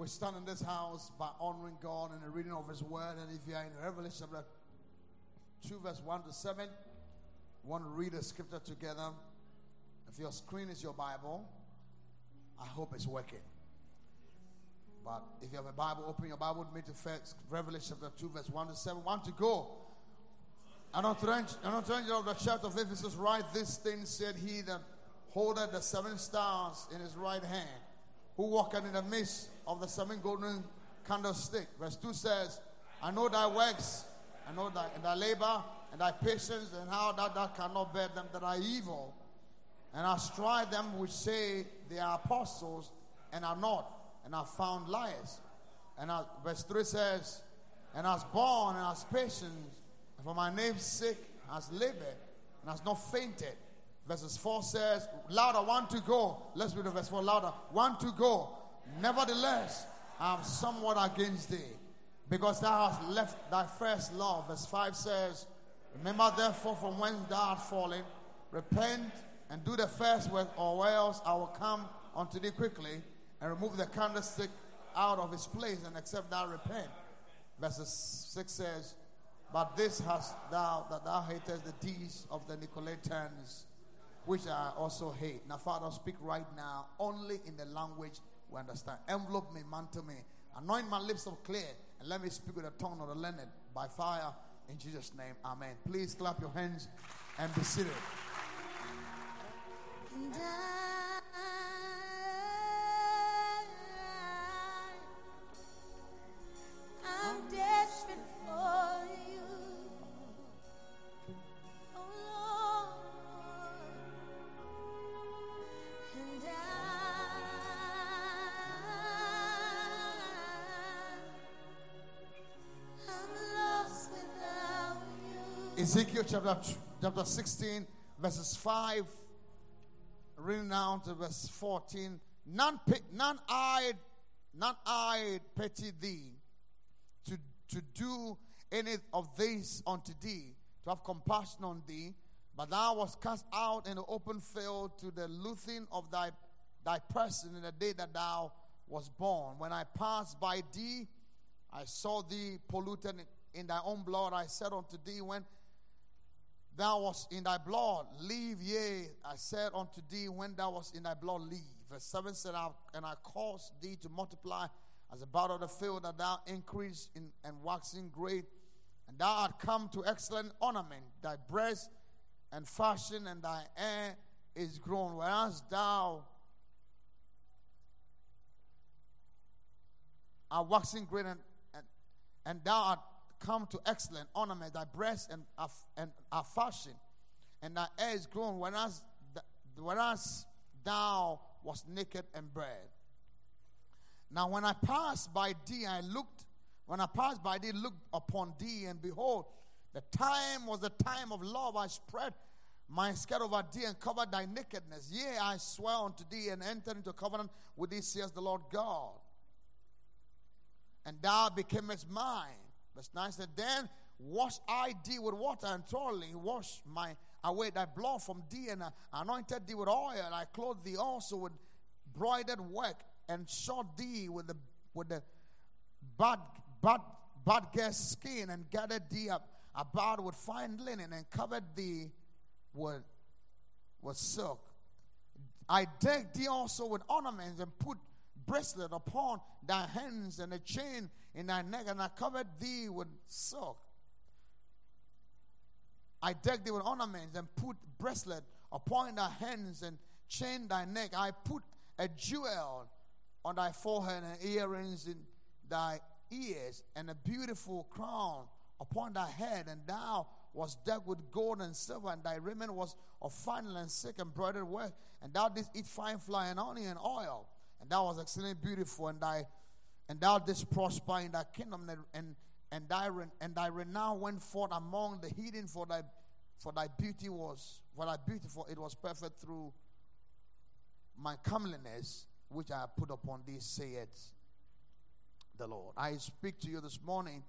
We stand in this house by honoring God and the reading of His Word. And if you are in Revelation chapter 2, verse 1 to 7, we want to read the scripture together. If your screen is your Bible, I hope it's working. But if you have a Bible, open your Bible with me to first, Revelation chapter 2, verse 1 to 7. One to go. And unto the angel of the church of Ephesus, write this thing, said he that holdeth the seven stars in his right hand, who walketh in the midst of the seven golden candlestick. Verse 2 says, I know thy works, I know thy, thy labor, and thy patience, and how that thou cannot bear them that are evil. And I strive them which say they are apostles and are not, and are found liars. And I, verse 3 says, And has borne and has patience, and for my name's sake has labored, and has not fainted. Verses 4 says, Louder, one to go. Let's read the verse 4 louder. One to go. Nevertheless, I am somewhat against thee, because thou hast left thy first love. Verse 5 says, Remember therefore from whence thou art fallen, repent and do the first work, or else I will come unto thee quickly and remove the candlestick out of his place and except thou repent. Verses 6 says, But this hast thou, that thou hatest the deeds of the Nicolaitans, which I also hate. Now, Father, speak right now only in the language we understand. Envelope me, mantle me, anoint my lips of clear, and let me speak with the tongue of the learned by fire. In Jesus' name, amen. Please clap your hands and be seated. And I, I'm desperate for you. Ezekiel chapter, chapter 16, verses 5, reading down to verse 14. None, none eyed, none eyed pity thee to, to do any of this unto thee, to have compassion on thee, but thou wast cast out in the open field to the looting of thy, thy person in the day that thou was born. When I passed by thee, I saw thee polluted in thy own blood. I said unto thee, when thou wast in thy blood, leave ye. I said unto thee, when thou wast in thy blood, leave. Verse 7 said, And I caused thee to multiply as a bud of the field, that thou increase in and waxing great, and thou art come to excellent ornament. Thy breast and fashion and thy hair is grown, whereas thou art waxing great and, and, and thou art come to excellent ornament, thy breast and are, and are fashion, and thy hair is grown, whereas, whereas thou was naked and bare. Now, when I passed by thee, I looked, when I passed by thee, looked upon thee, and behold, the time was the time of love. I spread my skirt over thee and covered thy nakedness. Yea, I swear unto thee and entered into covenant with thee, says the Lord God. And thou becamest mine. Verse 9 said, Then wash I thee with water and thoroughly wash my away thy blood from thee, and I anointed thee with oil. And I clothed thee also with broidered work, and shod thee with the with the bad bad bad guest skin, and gathered thee up about with fine linen, and covered thee with with silk. I decked thee also with ornaments, and put bracelet upon thy hands, and a chain in thy neck, and I covered thee with silk. I decked thee with ornaments and put bracelet upon thy hands and chain thy neck. I put a jewel on thy forehead and earrings in thy ears and a beautiful crown upon thy head. And thou was decked with gold and silver, and thy raiment was of fine and sick embroidered work. And thou didst eat fine flour and honey and oil. And thou was exceedingly beautiful, and thy and thou didst prosper in thy kingdom, and, and thy and thy renown went forth among the heathen for thy for thy beauty was for thy beautiful it was perfect through my comeliness which I put upon thee saith the Lord. I speak to you this morning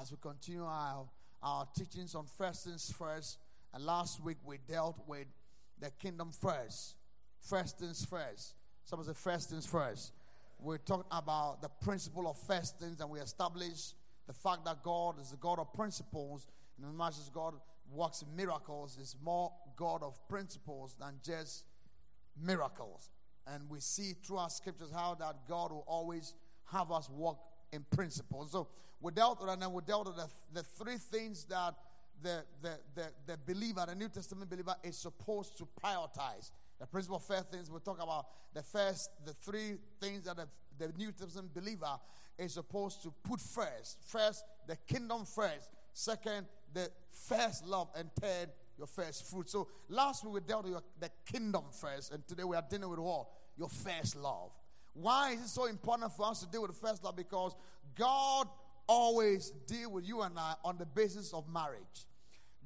as we continue our our teachings on first things first. And last week we dealt with the kingdom first. First things first. Someone say first things first. We talked about the principle of first things, and we established the fact that God is the God of principles. And as much as God works miracles, is more God of principles than just miracles. And we see through our scriptures how that God will always have us walk in principles. So we dealt with and we dealt with the, the three things that the, the, the, the believer, the New Testament believer, is supposed to prioritize. The principle of first things, we talk about the first, the three things that the, the New Testament believer is supposed to put first. First, the kingdom first. Second, the first love. And third, your first fruit. So last week we dealt with your, the kingdom first, and today we are dealing with what? Your first love. Why is it so important for us to deal with the first love? Because God always deal with you and I on the basis of marriage.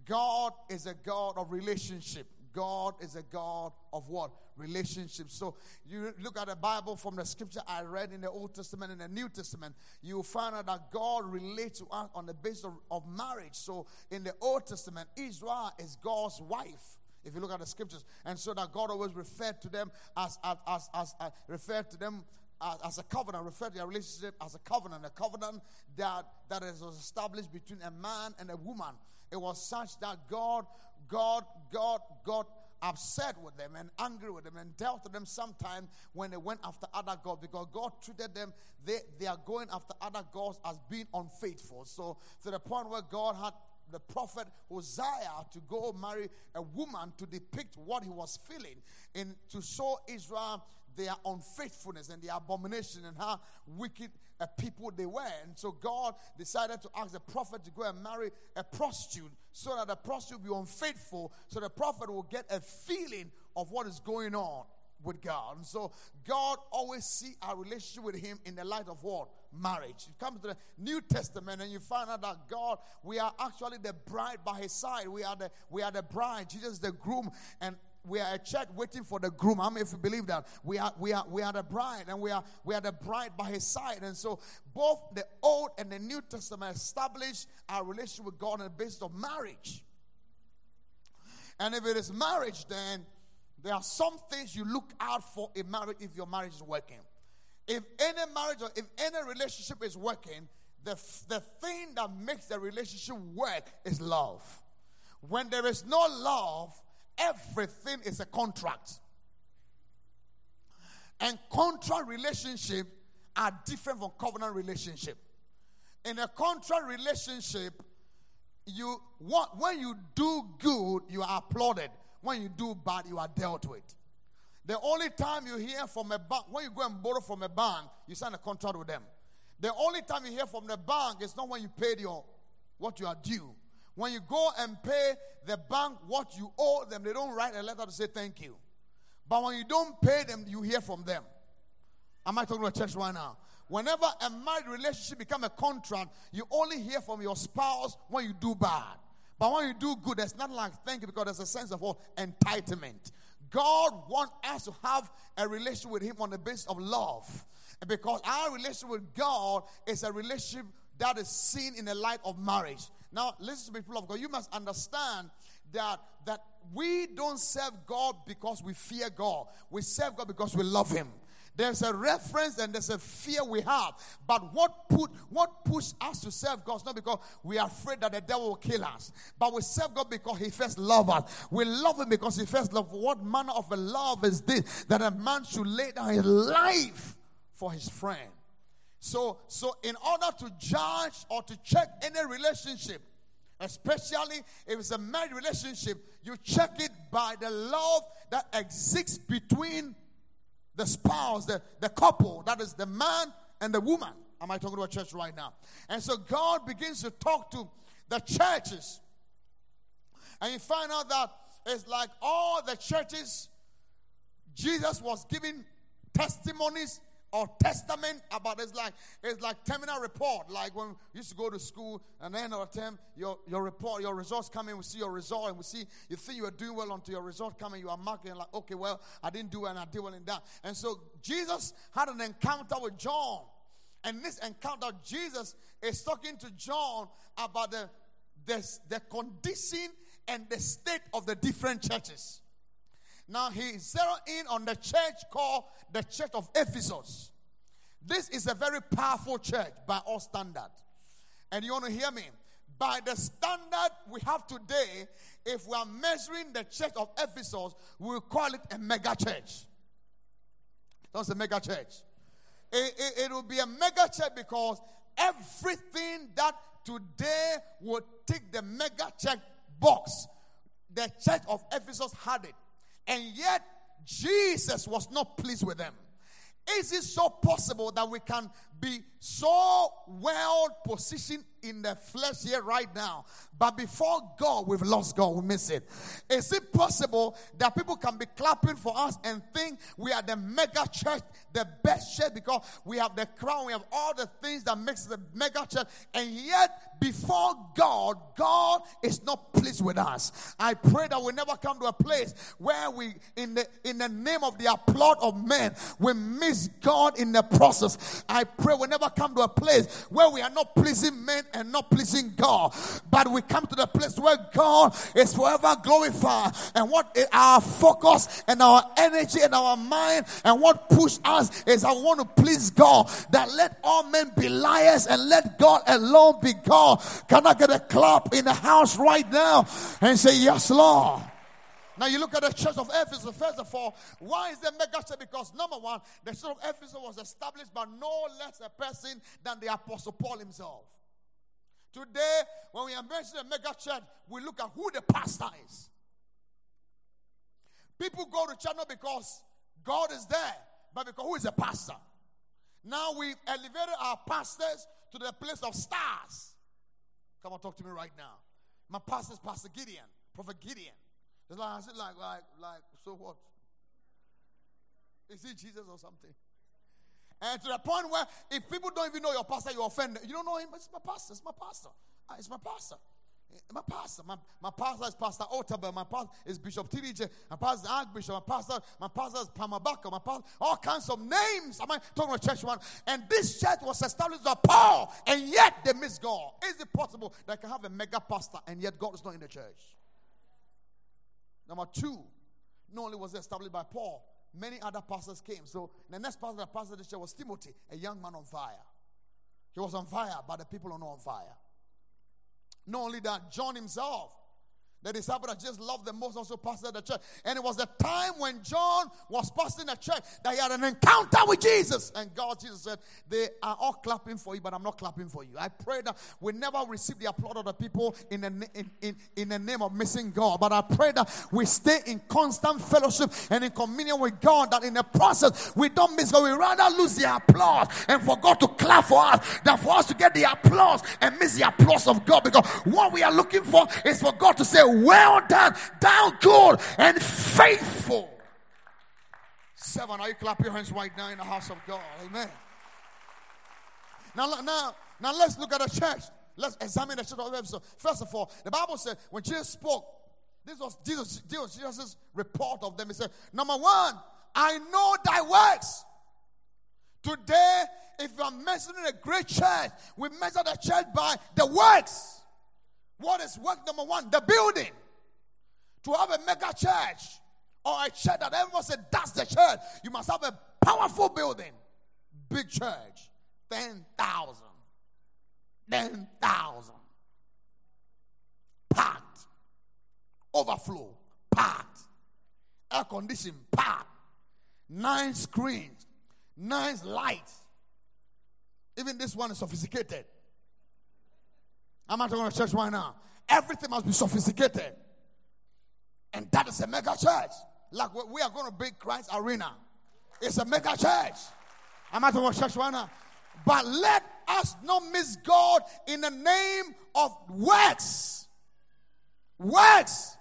God is a God of relationship. God is a God of what? Relationships. So you look at the Bible from the scripture I read in the Old Testament and the New Testament, you find out that God relates to us on the basis of, of marriage. So in the Old Testament, Israel is God's wife if you look at the scriptures and so that god always referred to them as as as, as uh, referred to them as, as, a covenant referred to their relationship as a covenant a covenant that that is was established between a man and a woman it was such that god God, God got upset with them and angry with them and dealt with them sometime when they went after other gods because God treated them, they, they are going after other gods as being unfaithful. So, to the point where God had the prophet Hosea to go marry a woman to depict what he was feeling and to show Israel their unfaithfulness and their abomination and how wicked a people they were. And so God decided to ask the prophet to go and marry a prostitute so that the prostitute will be unfaithful, so the prophet will get a feeling of what is going on with God. And so God always see our relationship with Him in the light of what? Marriage. You come to the New Testament and you find out that God, we are actually the bride by His side. We are the we are the bride. Jesus the groom, and we are a church waiting for the groom. How many of you believe that? We are we are we are the bride, and we are we are the bride by his side. And so both the old and the new testament establish our relationship with God on the basis of marriage. And if it is marriage, then there are some things you look out for in marriage if your marriage is working. If any marriage or if any relationship is working, the, the thing that makes the relationship work is love. When there is no love, everything is a contract. And contract relationship are different from covenant relationship. In a contract relationship, you what when you do good, you are applauded. When you do bad, you are dealt with. The only time you hear from a bank, when you go and borrow from a bank, you sign a contract with them. The only time you hear from the bank is not when you paid your what you are due. When you go and pay the bank what you owe them, they don't write a letter to say thank you. But when you don't pay them, you hear from them. Am I talking to a church right now? Whenever a married relationship become a contract, you only hear from your spouse when you do bad. But when you do good, there's nothing like thank you because there's a sense of what? Entitlement. God wants us to have a relationship with Him on the basis of love. And because our relationship with God is a relationship that is seen in the light of marriage. Now, listen to me, people of God. You must understand that that we don't serve God because we fear God. We serve God because we love Him. There's a reference and there's a fear we have. But what put what pushed us to serve God is not because we are afraid that the devil will kill us, but we serve God because He first loved us. We love Him because He first loved. What manner of a love is this that a man should lay down his life for his friend? So, so in order to judge or to check any relationship, especially if it's a married relationship, you check it by the love that exists between the spouse, the, the couple, that is the man and the woman. Am I talking to a church right now? And so God begins to talk to the churches. And you find out that it's like all the churches, Jesus was giving testimonies or testament about it's like it's like terminal report. Like when you used to go to school and then of term, your your report, your results come in, we see your result, and we see you think you are doing well until your result come in, you are marking like, okay, well, I didn't do well and I did well in that. And so Jesus had an encounter with John. And this encounter, Jesus is talking to John about the, the, the condition and the state of the different churches. Now he zeroed in on the church called the church of Ephesus. This is a very powerful church by all standards. And you want to hear me? By the standard we have today, if we are measuring the church of Ephesus, we call it a mega church. That's a mega church. It, it, it will be a mega church because everything that today would tick the mega church box, the church of Ephesus had it. And yet, Jesus was not pleased with them. Is it so possible that we can be so well positioned in the flesh here right now, but before God, we've lost God, we miss it? Is it possible that people can be clapping for us and think we are the mega church, the best church, because we have the crown, we have all the things that makes the mega church, and yet before God, God is not pleased with us. I pray that we never come to a place where we, in the in the name of the applaud of men, we miss God in the process. I pray we never come to a place where we are not pleasing men and not pleasing God, but we come to the place where God is forever glorified. And what our focus and our energy and our mind and what push us is I want to please God. That let all men be liars and let God alone be God. Can I get a clap in the house right now and say, Yes, Lord? Now you look at the church of Ephesus, first of all, why is the mega church? Because number one, the church of Ephesus was established by no less a person than the apostle Paul himself. Today, when we are mentioning a mega church, we look at who the pastor is. People go to church not because God is there, but because who is the pastor? Now we've elevated our pastors to the place of stars. Come on, talk to me right now. My pastor is Pastor Gideon, Prophet Gideon. It's like, I said, like, like, like, so what? Is he Jesus or something? And to the point where if people don't even know your pastor, you offend them. You don't know him, it's my pastor, it's my pastor. Ah, it's my pastor. My pastor, my, my pastor is Pastor Otabil, my pastor is Bishop TDJ, my pastor is Archbishop, my pastor, my pastor is Pamabaka, my pastor, all kinds of names. Am I talking about church one? And this church was established by Paul, and yet they miss God. Is it possible that I can have a mega pastor and yet God is not in the church? Number two, not only was it established by Paul, many other pastors came. So the next pastor that pastored the church was Timothy, a young man on fire. He was on fire, but the people are not on fire. Not only that, John himself the disciple that just loved the most also pastored the church. And it was the time when John was pastoring the church that he had an encounter with Jesus. And God, Jesus said, They are all clapping for you, but I'm not clapping for you. I pray that we never receive the applause of the people in the, in, in, in the name of missing God. But I pray that we stay in constant fellowship and in communion with God, that in the process we don't miss God. We rather lose the applause and for God to clap for us than for us to get the applause and miss the applause of God. Because what we are looking for is for God to say, well done, thou good and faithful. Seven, are you clap your hands right now in the house of God? Amen. Now, now, now let's look at the church. Let's examine the church of Ephesus. First of all, the Bible said when Jesus spoke, this was Jesus, Jesus' report of them. He said, Number one, I know thy works. Today, if you are measuring a great church, we measure the church by the works. What is work number one? The building. To have a mega church or a church that everyone said that's the church, you must have a powerful building. Big church. 10,000. 10,000. Packed. Overflow. Packed. Air conditioning. Packed. Nine screens. Nine lights. Even this one is sophisticated. I'm not talking to church right now. Everything must be sophisticated. And that is a mega church. Like we are going to build Christ Arena. It's a mega church. I'm not talking to church right now. But let us not miss God in the name of works. Works.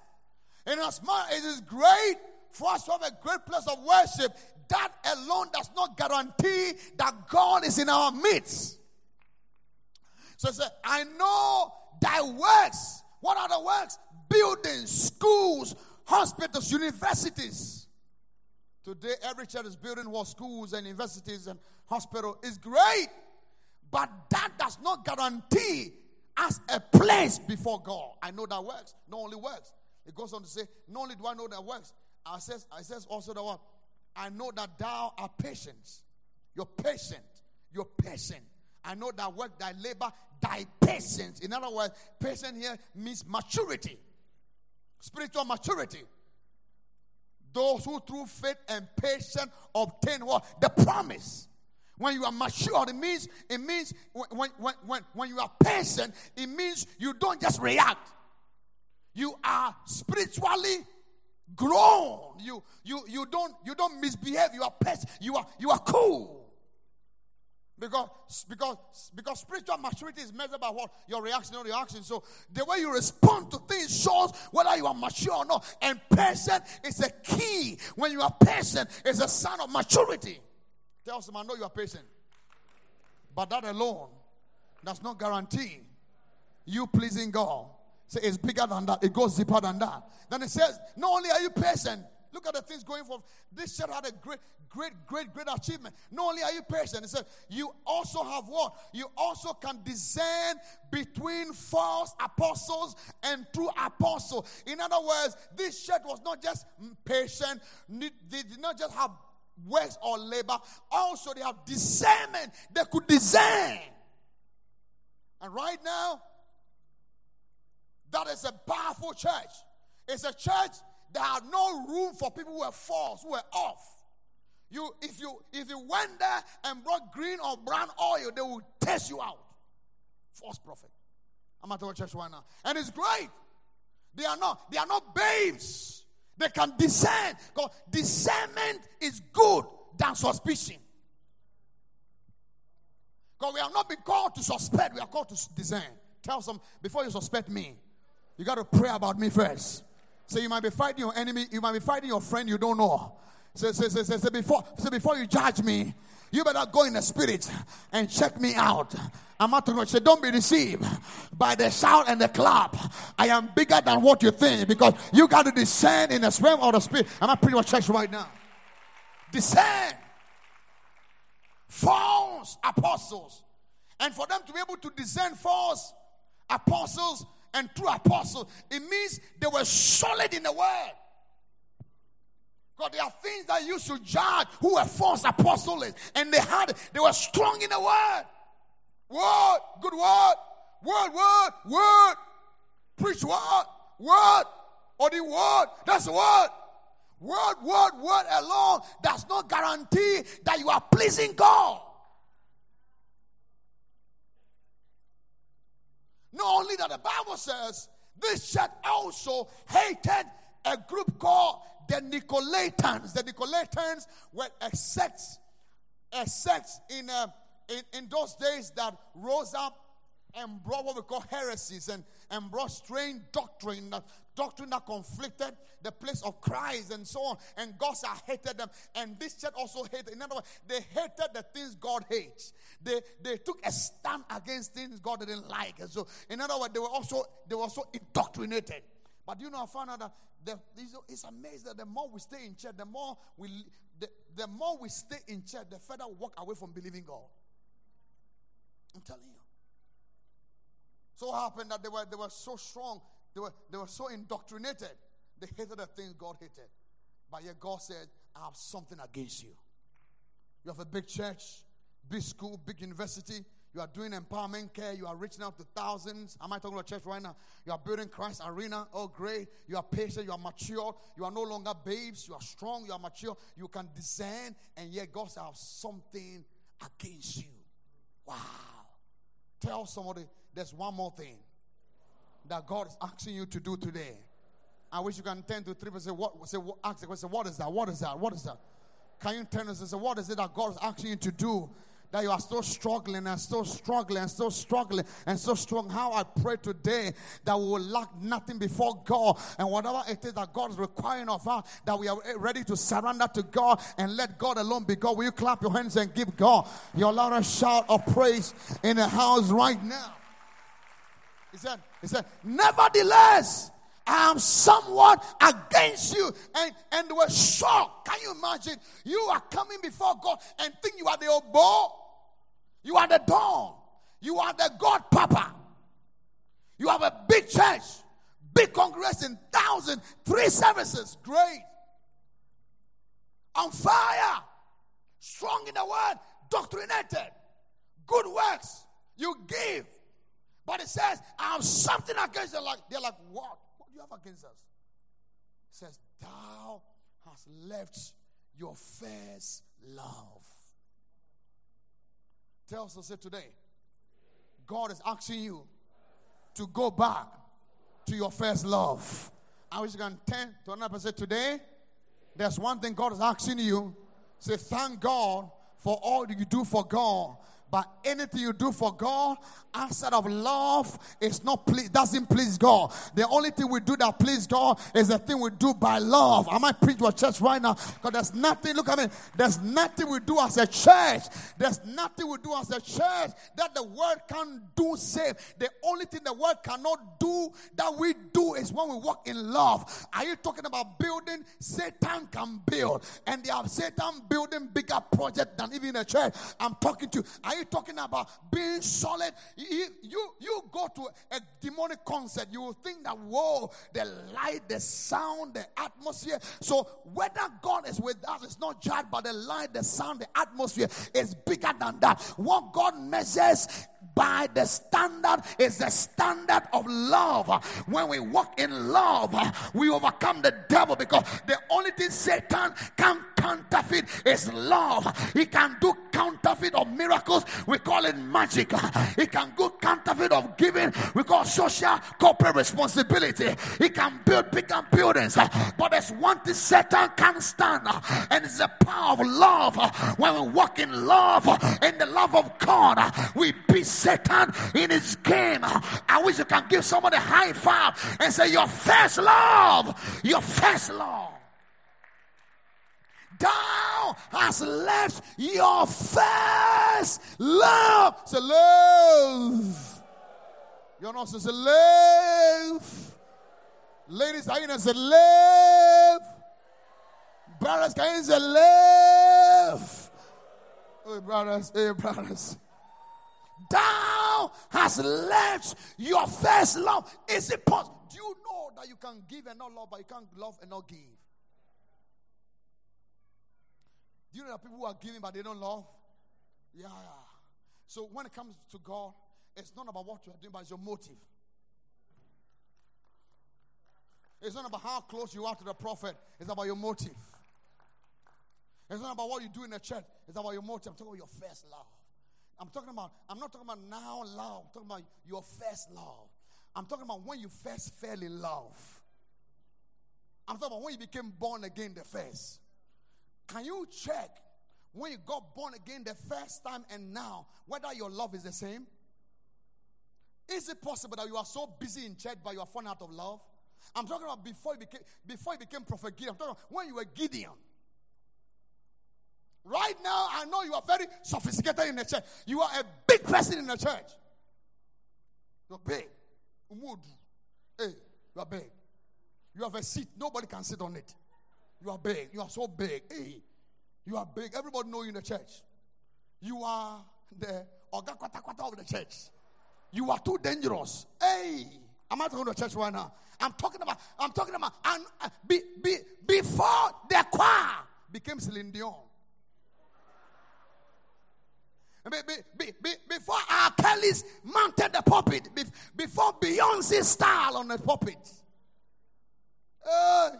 And as much it is great for us to have a great place of worship, that alone does not guarantee that God is in our midst. So he said, I know thy works. What are the works? Buildings, schools, hospitals, universities. Today, every church is building more schools and universities and hospitals. Is great, but that does not guarantee us a place before God. I know that works. Not only works. It goes on to say, not only do I know that works, I says, I says also that one, I know that thou art patient. You're patient. You're patient. I know that work, thy labor, thy patience. In other words, patience here means maturity, spiritual maturity. Those who through faith and patience obtain what? The promise. When you are mature, it means it means when, when, when, when you are patient, it means you don't just react. You are spiritually grown. You you you don't you don't misbehave. You are patient. You are you are cool. Because, because, because spiritual maturity is measured by what? Your reaction or reaction. So the way you respond to things shows whether you are mature or not. And patient is a key. When you are patient, it's a sign of maturity. Tell someone, I know you are patient. But that alone does not guarantee you pleasing God. Say it's bigger than that, it goes deeper than that. Then it says, not only are you patient, Look at the things going for. This church had a great, great, great, great achievement. Not only are you patient, he said, you also have what? You also can discern between false apostles and true apostles. In other words, this church was not just patient, they did not just have works or labor, also they have discernment. They could discern. And right now, that is a powerful church. It's a church there are no room for people who are false, who are off. You, if you if you went there and brought green or brown oil, they will test you out. False prophet. I'm at our church right now, and it's great. They are not they are not babes. They can discern. Because discernment is good than suspicion. Because we are not been called to suspect, we are called to discern. Tell some before you suspect me, you got to pray about me first. So you might be fighting your enemy, you might be fighting your friend you don't know. So, so, so, so, so before, so before you judge me, you better go in the spirit and check me out. I'm not to say, don't be deceived by the shout and the clap. I am bigger than what you think because you got to descend in the realm of the spirit. I'm not pretty much church right now. Descend. False apostles. And for them to be able to descend false apostles, and true apostles, it means they were solid in the word. Because there are things that you should judge who were false apostles, and they had they were strong in the word. Word, good word, word, word, word. Preach word, word, or the word. That's the word. Word, word, word alone does not guarantee that you are pleasing God. Not only that, the Bible says this church also hated a group called the Nicolaitans. The Nicolaitans were a sect, a sect in, uh, in, in those days that rose up and brought what we call heresies and, and brought strange doctrine, doctrine that conflicted the place of Christ and so on. And God hated them. And this church also hated. In other words, they hated the things God hates. They, they took a stand against things God didn't like. And so, in other words, they were also they were also indoctrinated. But you know, I found out that the, it's amazing that the more we stay in church, the more we the, the more we stay in church, the further we walk away from believing God. I'm telling you. So happened that they were, they were so strong, they were, they were so indoctrinated, they hated the things God hated. But yet God said, I have something against you. You have a big church, big school, big university. You are doing empowerment care. You are reaching out to thousands. Am I talking about church right now? You are building Christ Arena. Oh, great. You are patient. You are mature. You are no longer babes. You are strong. You are mature. You can discern. And yet God said, I have something against you. Wow. Tell somebody, there's one more thing that God is asking you to do today. I wish you can turn to three and say, What? Say, what, ask the question, What is that? What is that? What is that? Can you turn and say, What is it that God is asking you to do? That you are still struggling and still struggling and still struggling and so strong. How I pray today that we will lack nothing before God and whatever it is that God is requiring of us, that we are ready to surrender to God and let God alone be God. Will you clap your hands and give God your loudest shout of praise in the house right now? He said, He said, Nevertheless, I am somewhat against you. And, and they were shocked. Can you imagine? You are coming before God and think you are the oboe. You are the dawn. You are the God Papa. You have a big church, big congress, congregation, thousand, three services. Great. On fire. Strong in the word, doctrinated. good works. You give. But it says, I have something against you. Like, they're like, what? What do you have against us? It says, Thou hast left your first love. Tell us say today, God is asking you to go back to your first love. I wish you can turn to another person today. There's one thing God is asking you. Say, thank God for all you do for God. But anything you do for God outside of love is not ple- doesn't please God. The only thing we do that please God is the thing we do by love. I might preach to a church right now because there's nothing. Look at me. There's nothing we do as a church. There's nothing we do as a church that the world can do save. The only thing the world cannot do that we do is when we walk in love. Are you talking about building? Satan can build, and they have Satan building bigger project than even a church. I'm talking to. Are you talking about being solid? You, you, you go to a demonic concert, you will think that, whoa, the light, the sound, the atmosphere. So, whether God is with us is not judged by the light, the sound, the atmosphere is bigger than that. What God measures by the standard is the standard of love. When we walk in love, we overcome the devil because the only thing Satan can counterfeit is love. He can do counterfeit of miracles. We call it magic. He can do counterfeit of giving. We call social corporate responsibility. He can build bigger buildings. But there's one thing Satan can't stand, and it's the power of love. When we walk in love, in the love of God, we beat Satan in his game. I wish you can give somebody a high five and say, Your first love, your first love. Thou hast left your first love. Say, love. Not supposed to love. Ladies, you not say love? Brothers, can you say love? Hey, brothers, hey, brothers. Thou hast left your first love. Is it possible? Do you know that you can give and not love, but you can't love and not give? Do you know that people who are giving but they don't love? Yeah. So when it comes to God, it's not about what you are doing, but it's your motive. It's not about how close you are to the prophet, it's about your motive. It's not about what you do in the church, it's about your motive. I'm talking about your first love. I'm talking about, I'm not talking about now love, I'm talking about your first love. I'm talking about when you first fell in love. I'm talking about when you became born again the first. Can you check when you got born again the first time and now whether your love is the same? Is it possible that you are so busy in church but you are falling out of love? I'm talking about before you became before you became Prophet Gideon. I'm talking about when you were Gideon. Right now, I know you are very sophisticated in the church. You are a big person in the church. You're big. Hey, you are big. You have a seat. Nobody can sit on it. You are big. You are so big. Hey, you are big. Everybody know you in the church. You are the oga kwata kwata of the church. You are too dangerous. Hey, I'm not talking to church right now. I'm talking about. I'm talking about. And uh, be, be, before the choir became Celine Dion. Be, be, be, before R. Kelly's mounted the puppet, before Beyonce style on the puppet. Uh,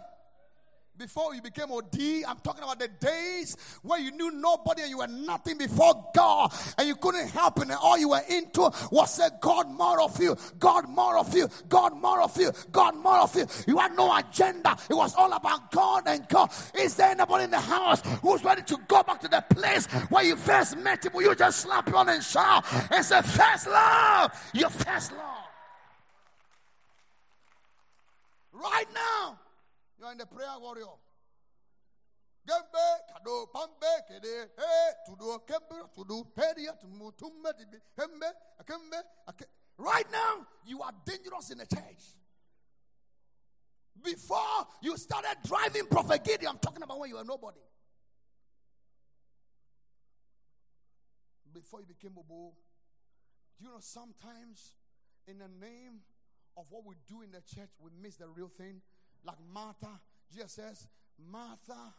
before you became OD, I'm talking about the days where you knew nobody and you were nothing before God and you couldn't help it and all you were into was say, God, more of you, God, more of you, God, more of you, God, more of you. You had no agenda. It was all about God and God. Is there anybody in the house who's ready to go back to the place where you first met him? Will you just slap on and shout and say, First love, your first love? Right now, you're in the prayer warrior. Gembe, kado, pambe, kede, hey, tudo, kembe, tumbe, dibi, kembe, akembe, Right now, you are dangerous in the church. Before you started driving Prophet Gideon, I'm talking about when you were nobody. Before you became Bobo, do you know sometimes in the name of what we do in the church, we miss the real thing? Like Martha, Jesus says, Martha,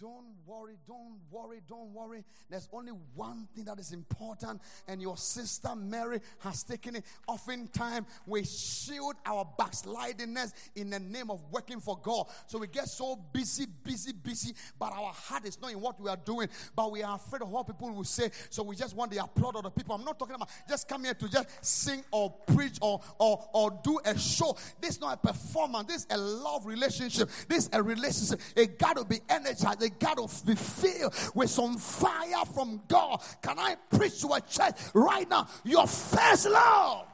Don't worry, don't worry, don't worry. There's only one thing that is important, and your sister Mary has taken it. Oftentimes, we shield our backslidingness in the name of working for God. So we get so busy, busy, busy, but our heart is not in what we are doing, but we are afraid of what people will say. So we just want the applause of the people. I'm not talking about just come here to just sing or preach or, or, or do a show. This is not a performance, this is a love relationship. This is a relationship. It got to be energized. It got to be filled with some fire from God. Can I preach to a church right now? Your first love.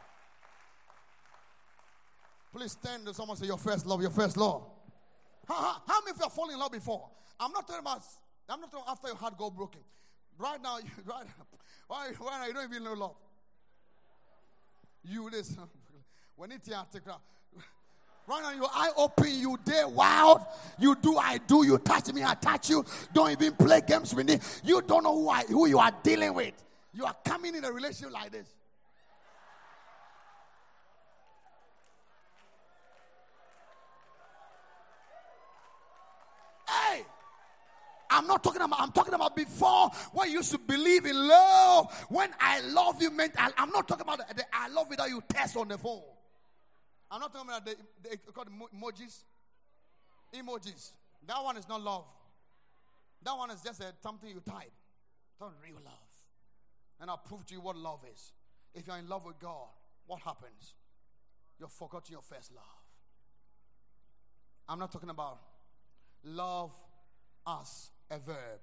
Please stand to someone say your first love, your first love. How, how, many of you have fallen in love before? I'm not talking about, I'm not talking after your heart got broken. Right now, right, why, why you don't even know love? You listen. When it's Right now, your eye open, you there wild. You do, I do. You touch me, I touch you. Don't even play games with me. You don't know who, I, who you are dealing with. You are coming in a relationship like this. Hey! I'm not talking about, I'm talking about before when you used to believe in love. When I love you meant, I, am not talking about the, the I love you that you test on the phone. I'm not talking about the, the called emojis. Emojis. That one is not love. That one is just a, something you type. Not real love. And I'll prove to you what love is. If you're in love with God, what happens? You've forgotten your first love. I'm not talking about love as a verb.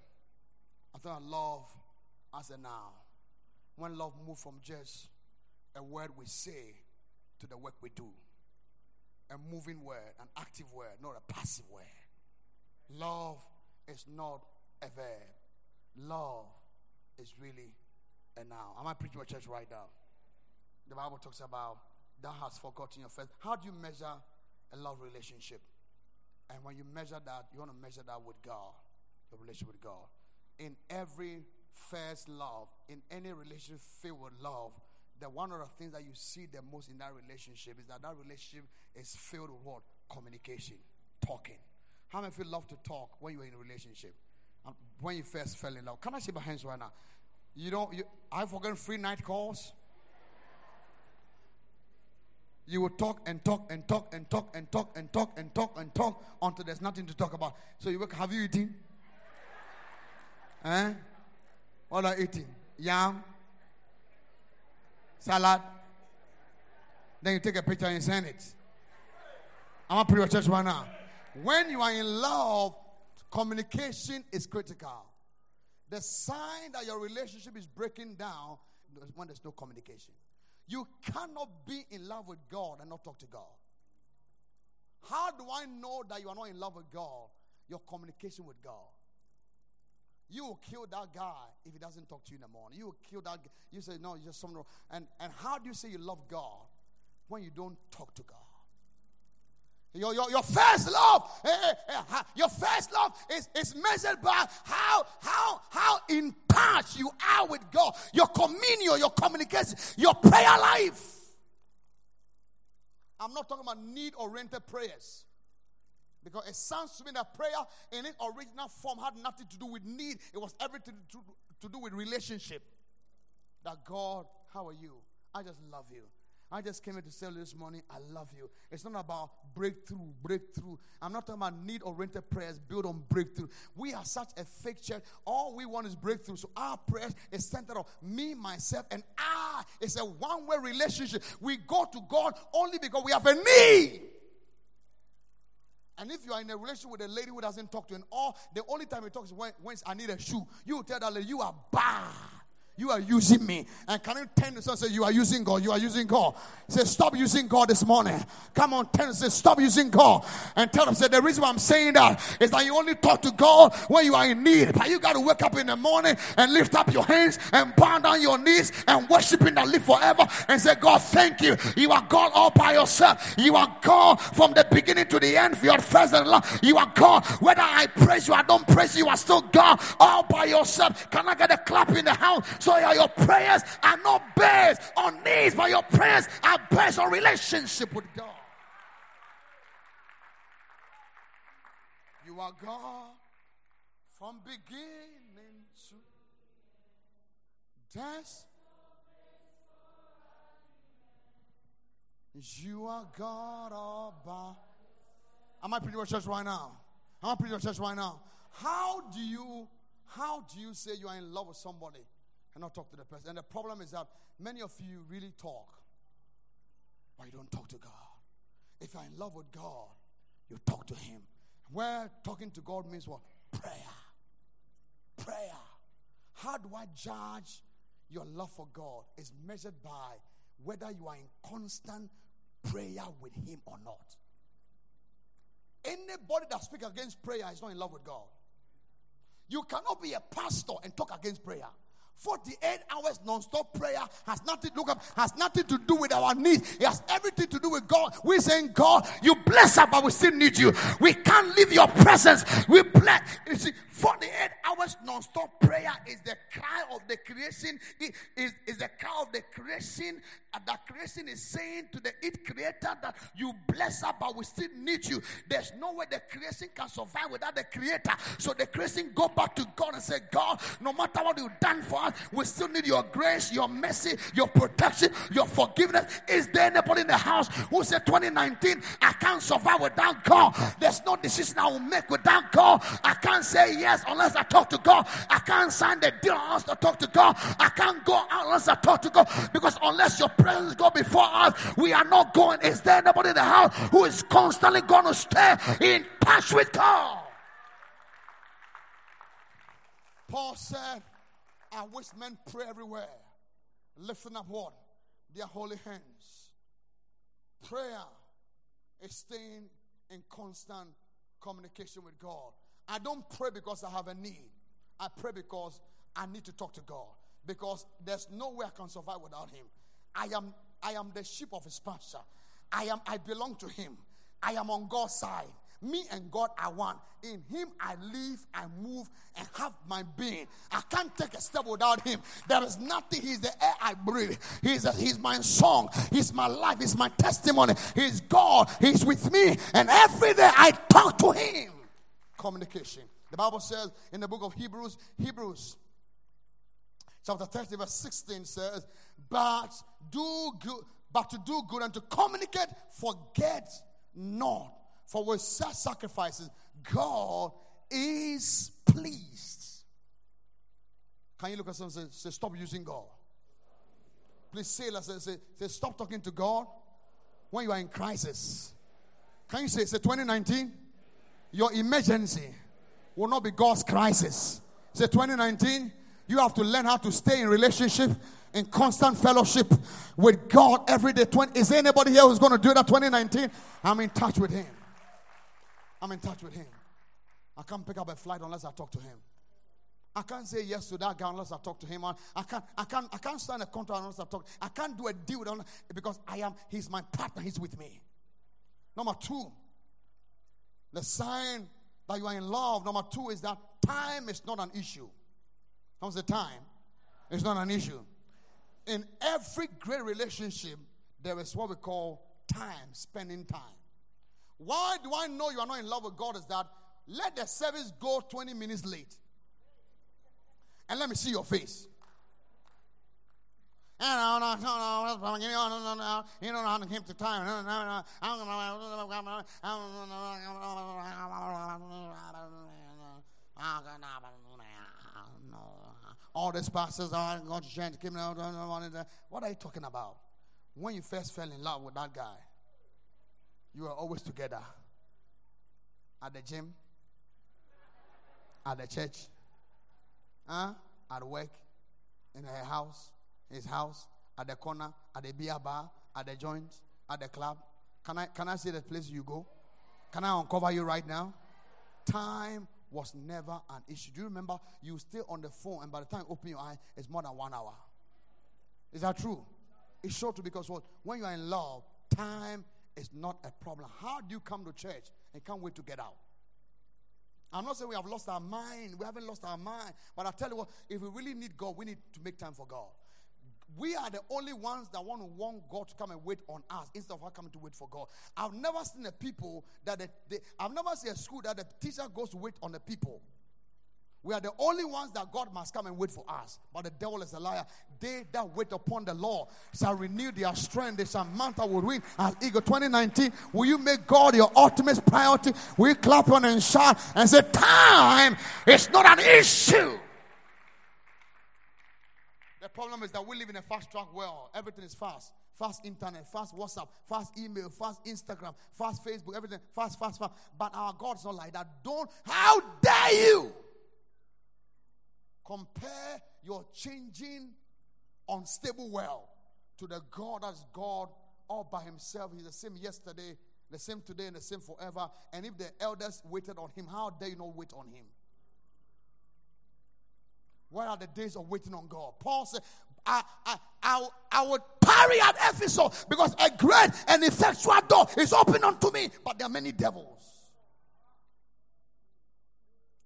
I'm talking about love as a noun. When love moves from just a word we say to the work we do a moving word, an active word, not a passive word. Love is not a verb. Love is really a noun. Am I preaching my church right now? The Bible talks about that has forgotten your first. How do you measure a love relationship? And when you measure that, you want to measure that with God, your relationship with God. In every first love, in any relationship filled with love, that one of the things that you see the most in that relationship is that that relationship is filled with what? Communication, talking. How many of you love to talk when you are in a relationship? Um, when you first fell in love? Can I see my hands right now? You don't, you, I've forgotten free night calls. You will talk and talk and talk and talk and talk and talk and talk and talk until there's nothing to talk about. So you work, have you eaten? Eh? What are you eating? Yam? Salad. Then you take a picture and send it. I'm a pray church right now. When you are in love, communication is critical. The sign that your relationship is breaking down is when there's no communication. You cannot be in love with God and not talk to God. How do I know that you are not in love with God? Your communication with God. You will kill that guy if he doesn't talk to you in the morning. You will kill that guy. You say, no, you're just something wrong. And, and how do you say you love God when you don't talk to God? Your, your, your first love, eh, eh, eh, your first love is, is measured by how, how, how in touch you are with God, your communion, your communication, your prayer life. I'm not talking about need oriented prayers. Because it sounds to me that prayer in its original form had nothing to do with need, it was everything to, to do with relationship. That God, how are you? I just love you. I just came here to you this morning, I love you. It's not about breakthrough, breakthrough. I'm not talking about need oriented prayers built on breakthrough. We are such a fake church. All we want is breakthrough. So our prayers is centered on me, myself, and I. It's a one way relationship. We go to God only because we have a need. And if you are in a relationship with a lady who doesn't talk to you, and all the only time he talks is when, when I need a shoe, you tell that lady, you are bad. You are using me. And can you tell someone say, You are using God? You are using God. Say, Stop using God this morning. Come on, tell them, say, Stop using God. And tell them, say, The reason why I'm saying that is that you only talk to God when you are in need. But you got to wake up in the morning and lift up your hands and bow down your knees and worship Him that live forever and say, God, thank you. You are God all by yourself. You are God from the beginning to the end. You are first and last. You are God. Whether I praise you, I don't praise you, you are still God all by yourself. Can I get a clap in the house? So your prayers are not based on needs, but your prayers are based on relationship with God. You are God from beginning to death. You are God all by. Am I your church right now? Am I preaching your church right now? How do you how do you say you are in love with somebody and not talk to the person? And the problem is that many of you really talk, but you don't talk to God. If you're in love with God, you talk to Him. Where talking to God means what? Prayer. Prayer. How do I judge your love for God? Is measured by whether you are in constant prayer with Him or not. Anybody that speaks against prayer is not in love with God. You cannot be a pastor and talk against prayer. 48 hours non-stop prayer has nothing look up has nothing to do with our needs. It has everything to do with God. We're saying, God, you bless us, but we still need you. We can't leave your presence. We bless. You see, 48 hours non-stop prayer is the cry of the creation. It is, is the cry of the creation. The creation is saying to the it creator that you bless us, but we still need you. There's no way the creation can survive without the creator. So the creation go back to God and say, God, no matter what you've done for us, we still need your grace, your mercy, your protection, your forgiveness. Is there anybody in the house who said 2019, I can't survive without God? There's no decision I will make without God. I can't say yes unless I talk to God. I can't sign the deal unless I talk to God. I can't go unless I talk to God. Because unless your presence go before us, we are not going. Is there anybody in the house who is constantly going to stay in touch with God? Paul said, I wish men pray everywhere, lifting up what? Their holy hands. Prayer is staying in constant communication with God. I don't pray because I have a need. I pray because I need to talk to God. Because there's no way I can survive without Him. I am I am the sheep of His pasture. I am I belong to Him. I am on God's side. Me and God are one. In Him I live, I move, and have my being. I can't take a step without Him. There is nothing. He's the air I breathe. He's, a, he's my song. He's my life. He's my testimony. He's God. He's with me. And every day I talk to Him. Communication. The Bible says in the book of Hebrews, Hebrews chapter 30, verse 16 says, But do good, but to do good and to communicate, forget not for with such sacrifices, God is pleased. Can you look at someone and say, say Stop using God? Please say, say, say, say, Stop talking to God when you are in crisis. Can you say, say 2019? Your emergency will not be God's crisis. Say 2019, you have to learn how to stay in relationship, in constant fellowship with God every day. 20, is anybody here who's going to do that 2019? I'm in touch with Him. I'm in touch with him. I can't pick up a flight unless I talk to him. I can't say yes to that guy unless I talk to him. I can't, I can't, I can't sign a contract unless I talk. I can't do a deal him because I am, he's my partner, he's with me. Number two, the sign that you are in love, number two, is that time is not an issue. How's the time? It's not an issue. In every great relationship, there is what we call time, spending time. Why do I know you are not in love with God? Is that let the service go 20 minutes late and let me see your face. All these pastors are going to change. What are you talking about? When you first fell in love with that guy, you were always together at the gym, at the church, huh? at work, in her house, his house, at the corner, at the beer bar, at the joint, at the club. Can I can I see the place you go? Can I uncover you right now? Time was never an issue. Do you remember you stay on the phone and by the time you open your eye, it's more than one hour? Is that true? It's sure short because what when you are in love, time is not a problem. How do you come to church and can't wait to get out? I'm not saying we have lost our mind. We haven't lost our mind. But I tell you what, if we really need God, we need to make time for God. We are the only ones that want to want God to come and wait on us instead of us coming to wait for God. I've never seen a people that I've never seen a school that the teacher goes to wait on the people. We are the only ones that God must come and wait for us. But the devil is a liar. They that wait upon the Lord shall renew their strength. They shall mount up with wings as eagle 2019. Will you make God your ultimate priority? Will you clap on and shout and say, Time is not an issue? Problem is that we live in a fast track world. Everything is fast. Fast internet, fast WhatsApp, fast email, fast Instagram, fast Facebook, everything fast, fast, fast. But our God's not like that. Don't, how dare you? Compare your changing, unstable world to the God that's God all by himself. He's the same yesterday, the same today, and the same forever. And if the elders waited on him, how dare you not wait on him? Where are the days of waiting on God? Paul said, I, I, I, I would parry at Ephesus because a great and effectual door is open unto me, but there are many devils.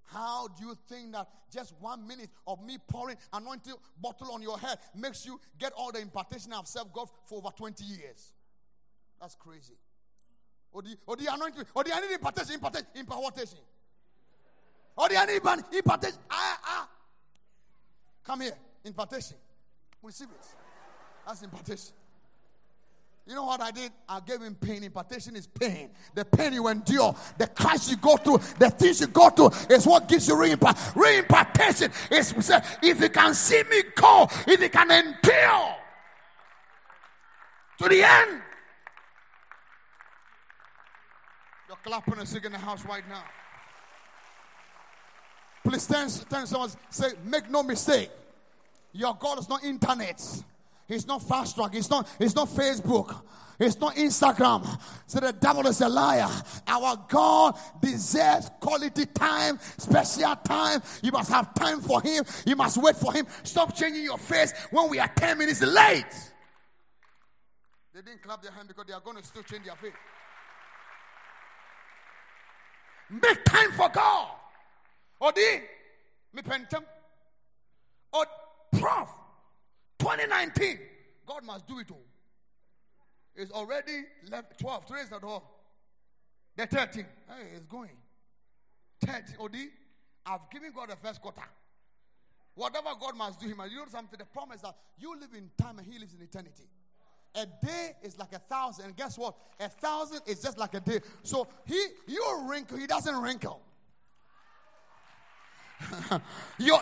How do you think that just one minute of me pouring anointing bottle on your head makes you get all the impartation I've served God for over 20 years? That's crazy. Or the, or the anointing, or the any impartation, impartation, impartation. Or the any impartation. Ah, ah. Come here, impartation. Receive it. That's impartation. You know what I did? I gave him pain. Impartation is pain. The pain you endure, the Christ you go through, the things you go through is what gives you reimpart. Reimpartation is if you can see me go, if you can endure to the end. You're clapping and singing in the house right now. Please stand, stand someone say, make no mistake. Your God is not internet. It's not fast track. It's not, it's not Facebook. It's not Instagram. So the devil is a liar. Our God deserves quality time, special time. You must have time for him. You must wait for him. Stop changing your face when we are 10 minutes late. They didn't clap their hand because they are going to still change their face. Make time for God. Odi, me pentem. Prof. 2019. God must do it all. It's already left 12. Today is the door. The 13. Hey, it's going. 13. Odi, I've given God the first quarter. Whatever God must do, Him. And You know something? The promise that you live in time and He lives in eternity. A day is like a thousand. And guess what? A thousand is just like a day. So He, you wrinkle, He doesn't wrinkle. your,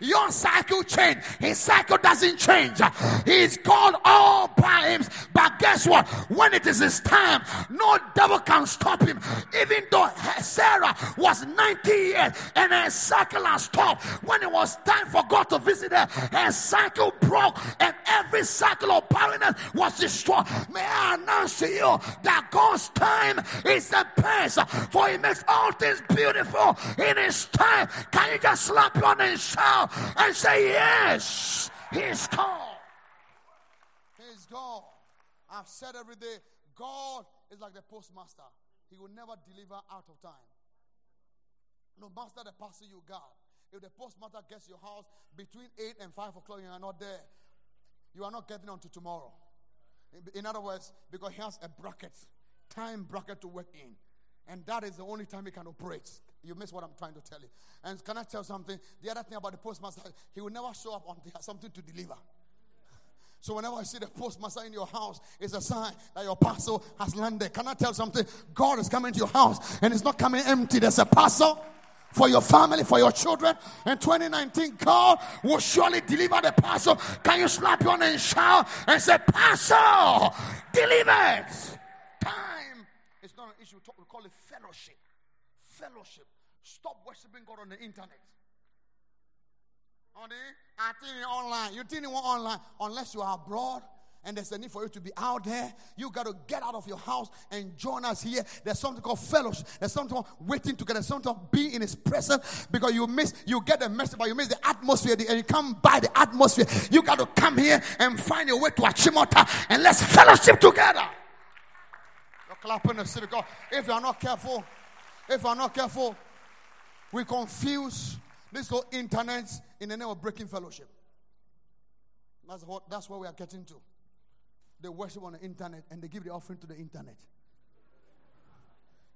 your cycle change. His cycle doesn't change. He's called all by him. But guess what? When it is his time, no devil can stop him. Even though Sarah was 90 years and her cycle has stopped, when it was time for God to visit her, her cycle broke and every cycle of barrenness was destroyed. May I announce to you that God's time is the best, for He makes all things beautiful in His time. Can you you just slap on his shout and say, Yes, he's God. He's God. I've said every day, God is like the postmaster. He will never deliver out of time. No master the parcel you got. If the postmaster gets your house between 8 and 5 o'clock, you are not there. You are not getting until tomorrow. In other words, because he has a bracket, time bracket to work in. And that is the only time he can operate. You miss what I'm trying to tell you. And can I tell something? The other thing about the postmaster, he will never show up until he has something to deliver. So whenever I see the postmaster in your house, it's a sign that your parcel has landed. Can I tell something? God is coming to your house and it's not coming empty. There's a parcel for your family, for your children. In 2019, God will surely deliver the parcel. Can you slap your hand and shout and say, Parcel delivered? An issue. We call it fellowship fellowship. Stop worshiping God on the internet. On the I think online. You think online unless you are abroad and there's a need for you to be out there. You got to get out of your house and join us here. There's something called fellowship. There's something called waiting together. There's something called being in His presence because you miss, you get the message, but you miss the atmosphere and you come by the atmosphere. You got to come here and find your way to Achimota and let's fellowship together. Clapping the city God. If you are not careful, if we're not careful, we confuse this whole internet in the name of breaking fellowship. That's what that's where we are getting to. They worship on the internet and they give the offering to the internet.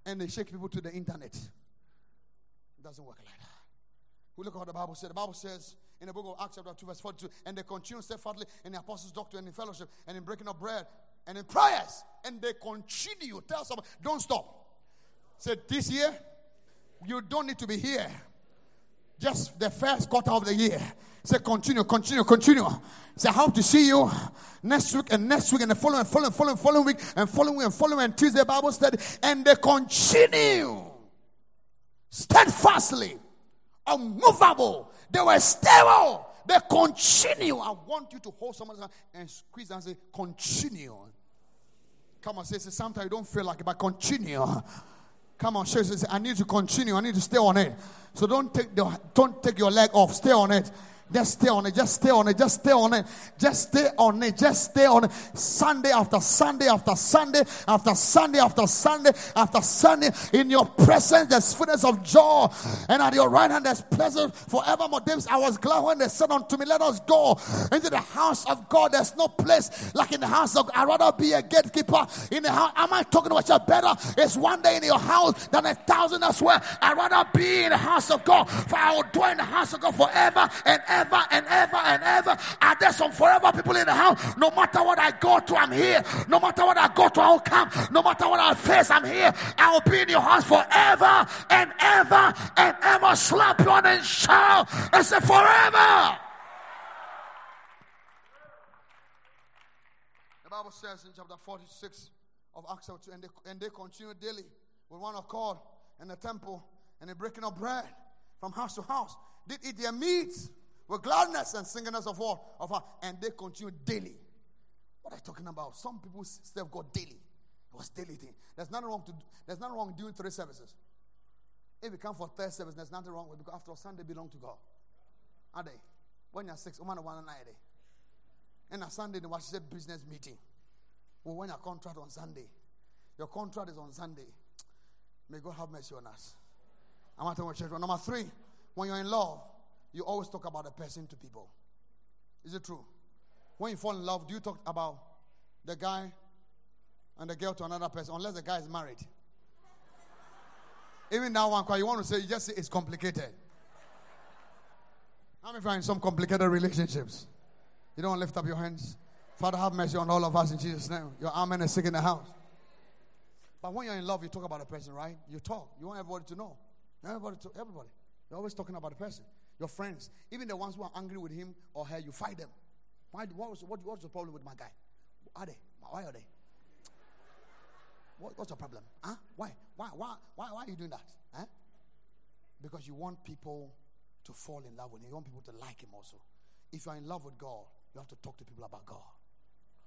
And they shake people to the internet. It doesn't work like that. We look at what the Bible says. The Bible says in the book of Acts, chapter 2, verse 42, and they continued steadfastly in the apostles' doctrine and in fellowship and in breaking of bread and in prayers. And they continue. Tell someone, don't stop. Say, this year, you don't need to be here. Just the first quarter of the year. Say, continue, continue, continue. Say, I hope to see you next week and next week and the following, following, following, following week and following and following and Tuesday Bible study. And they continue steadfastly, unmovable. They were stable. They continue. I want you to hold someone's hand and squeeze and say, continue. Come on, say, say sometimes you don't feel like it, but continue. Come on, say, say, I need to continue. I need to stay on it. So don't take the don't take your leg off. Stay on it. Just stay on it. Just stay on it. Just stay on it. Just stay on it. Just stay on it. Sunday after Sunday after Sunday after Sunday after Sunday after Sunday. In your presence, there's fullness of joy. And at your right hand, there's pleasure forevermore. David, I was glad when they said unto me, Let us go into the house of God. There's no place like in the house of God. I'd rather be a gatekeeper in the house. Am I talking about you better? It's one day in your house than a thousand elsewhere. I'd rather be in the house of God. For I will dwell in the house of God forever and ever ever and ever and ever. Are there some forever people in the house? No matter what I go to, I'm here. No matter what I go to, I'll come. No matter what I face, I'm here. I will be in your house forever and ever and ever. Slap you on and shout and say forever. The Bible says in chapter 46 of Acts 2, and they, and they continue daily with one accord in the temple and the breaking of bread from house to house. Did eat their meat with gladness and singleness of what? Of heart. And they continue daily. What are you talking about? Some people serve God daily. It was daily thing. There's nothing wrong to. There's nothing wrong doing three services. If you come for third service, there's nothing wrong with because after all, Sunday belong to God. Are they? When you're six, one one night. And a Sunday, the was a business meeting. Well, when your contract on Sunday, your contract is on Sunday. May God have mercy on us. I'm at church. Number three, when you're in love, you always talk about a person to people. Is it true? When you fall in love, do you talk about the guy and the girl to another person, unless the guy is married? Even that one, you want to say, you just say it's complicated. How many find some complicated relationships? You don't lift up your hands. Father, have mercy on all of us in Jesus' name. Your amen is sick in the house. But when you're in love, you talk about a person, right? You talk. You want everybody to know. Everybody to everybody. You're always talking about a person your friends, even the ones who are angry with him or her, you fight them. Why, what was, what, what's the problem with my guy? Are they? Why are they? What, what's the problem? Huh? Why? Why, why, why, why are you doing that? Huh? Because you want people to fall in love with him. You want people to like him also. If you're in love with God, you have to talk to people about God.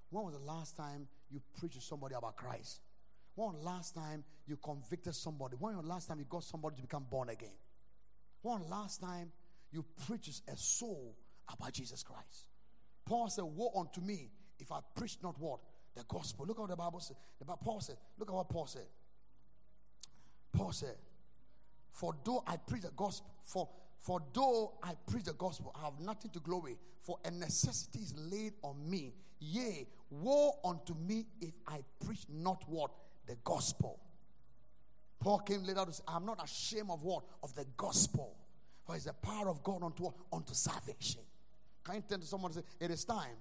When was the last time you preached to somebody about Christ? When was the last time you convicted somebody? When was the last time you got somebody to become born again? When was the last time you preach a soul about Jesus Christ. Paul said, Woe unto me if I preach not what? The gospel. Look at what the Bible said. The Bible, Paul said, Look at what Paul said. Paul said, For though I preach the gospel, for for though I preach the gospel, I have nothing to glory, for a necessity is laid on me. Yea, woe unto me if I preach not what? The gospel. Paul came later to say, I'm not ashamed of what? Of the gospel. For it's the power of God unto, unto salvation. Can you tell someone say, it is time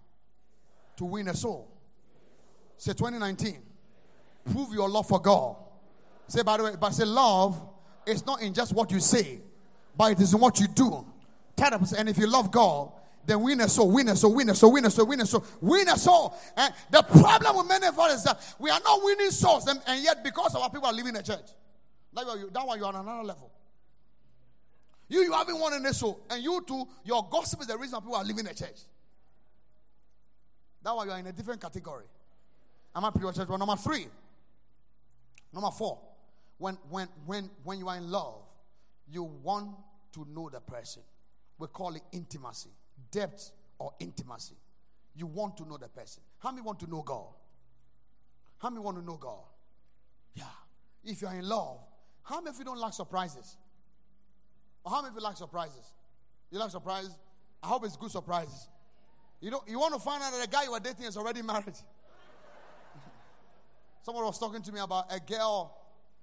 to win a soul? Say 2019. Prove your love for God. Say, by the way, but say love is not in just what you say, but it is in what you do. Tell and if you love God, then win a soul, win a soul, win a soul, win a soul, win a soul, win a soul. And the problem with many of us is that we are not winning souls, and, and yet because our people are leaving the church. That one, you're on another level. You, you haven't won any soul. And you too, your gossip is the reason people are leaving the church. That's why you are in a different category. I'm at church. Well, number three. Number four. When, when, when, when you are in love, you want to know the person. We call it intimacy, depth or intimacy. You want to know the person. How many want to know God? How many want to know God? Yeah. If you are in love, how many of you don't like surprises? How many of you like surprises? You like surprises? I hope it's good surprises. You don't you want to find out that the guy you are dating is already married. Someone was talking to me about a girl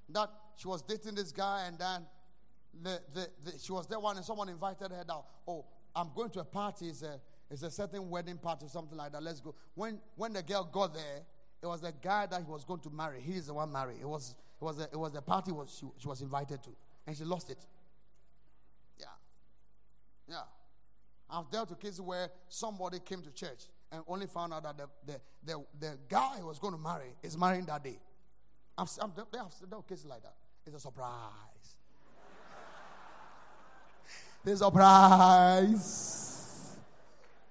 that she was dating this guy and then the, the, the, she was there one and someone invited her down. Oh, I'm going to a party. It's a, it's a certain wedding party or something like that. Let's go. When, when the girl got there, it was the guy that he was going to marry. He is the one married. It was, it was, a, it was the party was, she, she was invited to. And she lost it. Yeah. I've dealt with cases where somebody came to church and only found out that the, the, the, the guy he was going to marry is marrying that day. I've, I've, have dealt cases like that. It's a surprise. it's a surprise.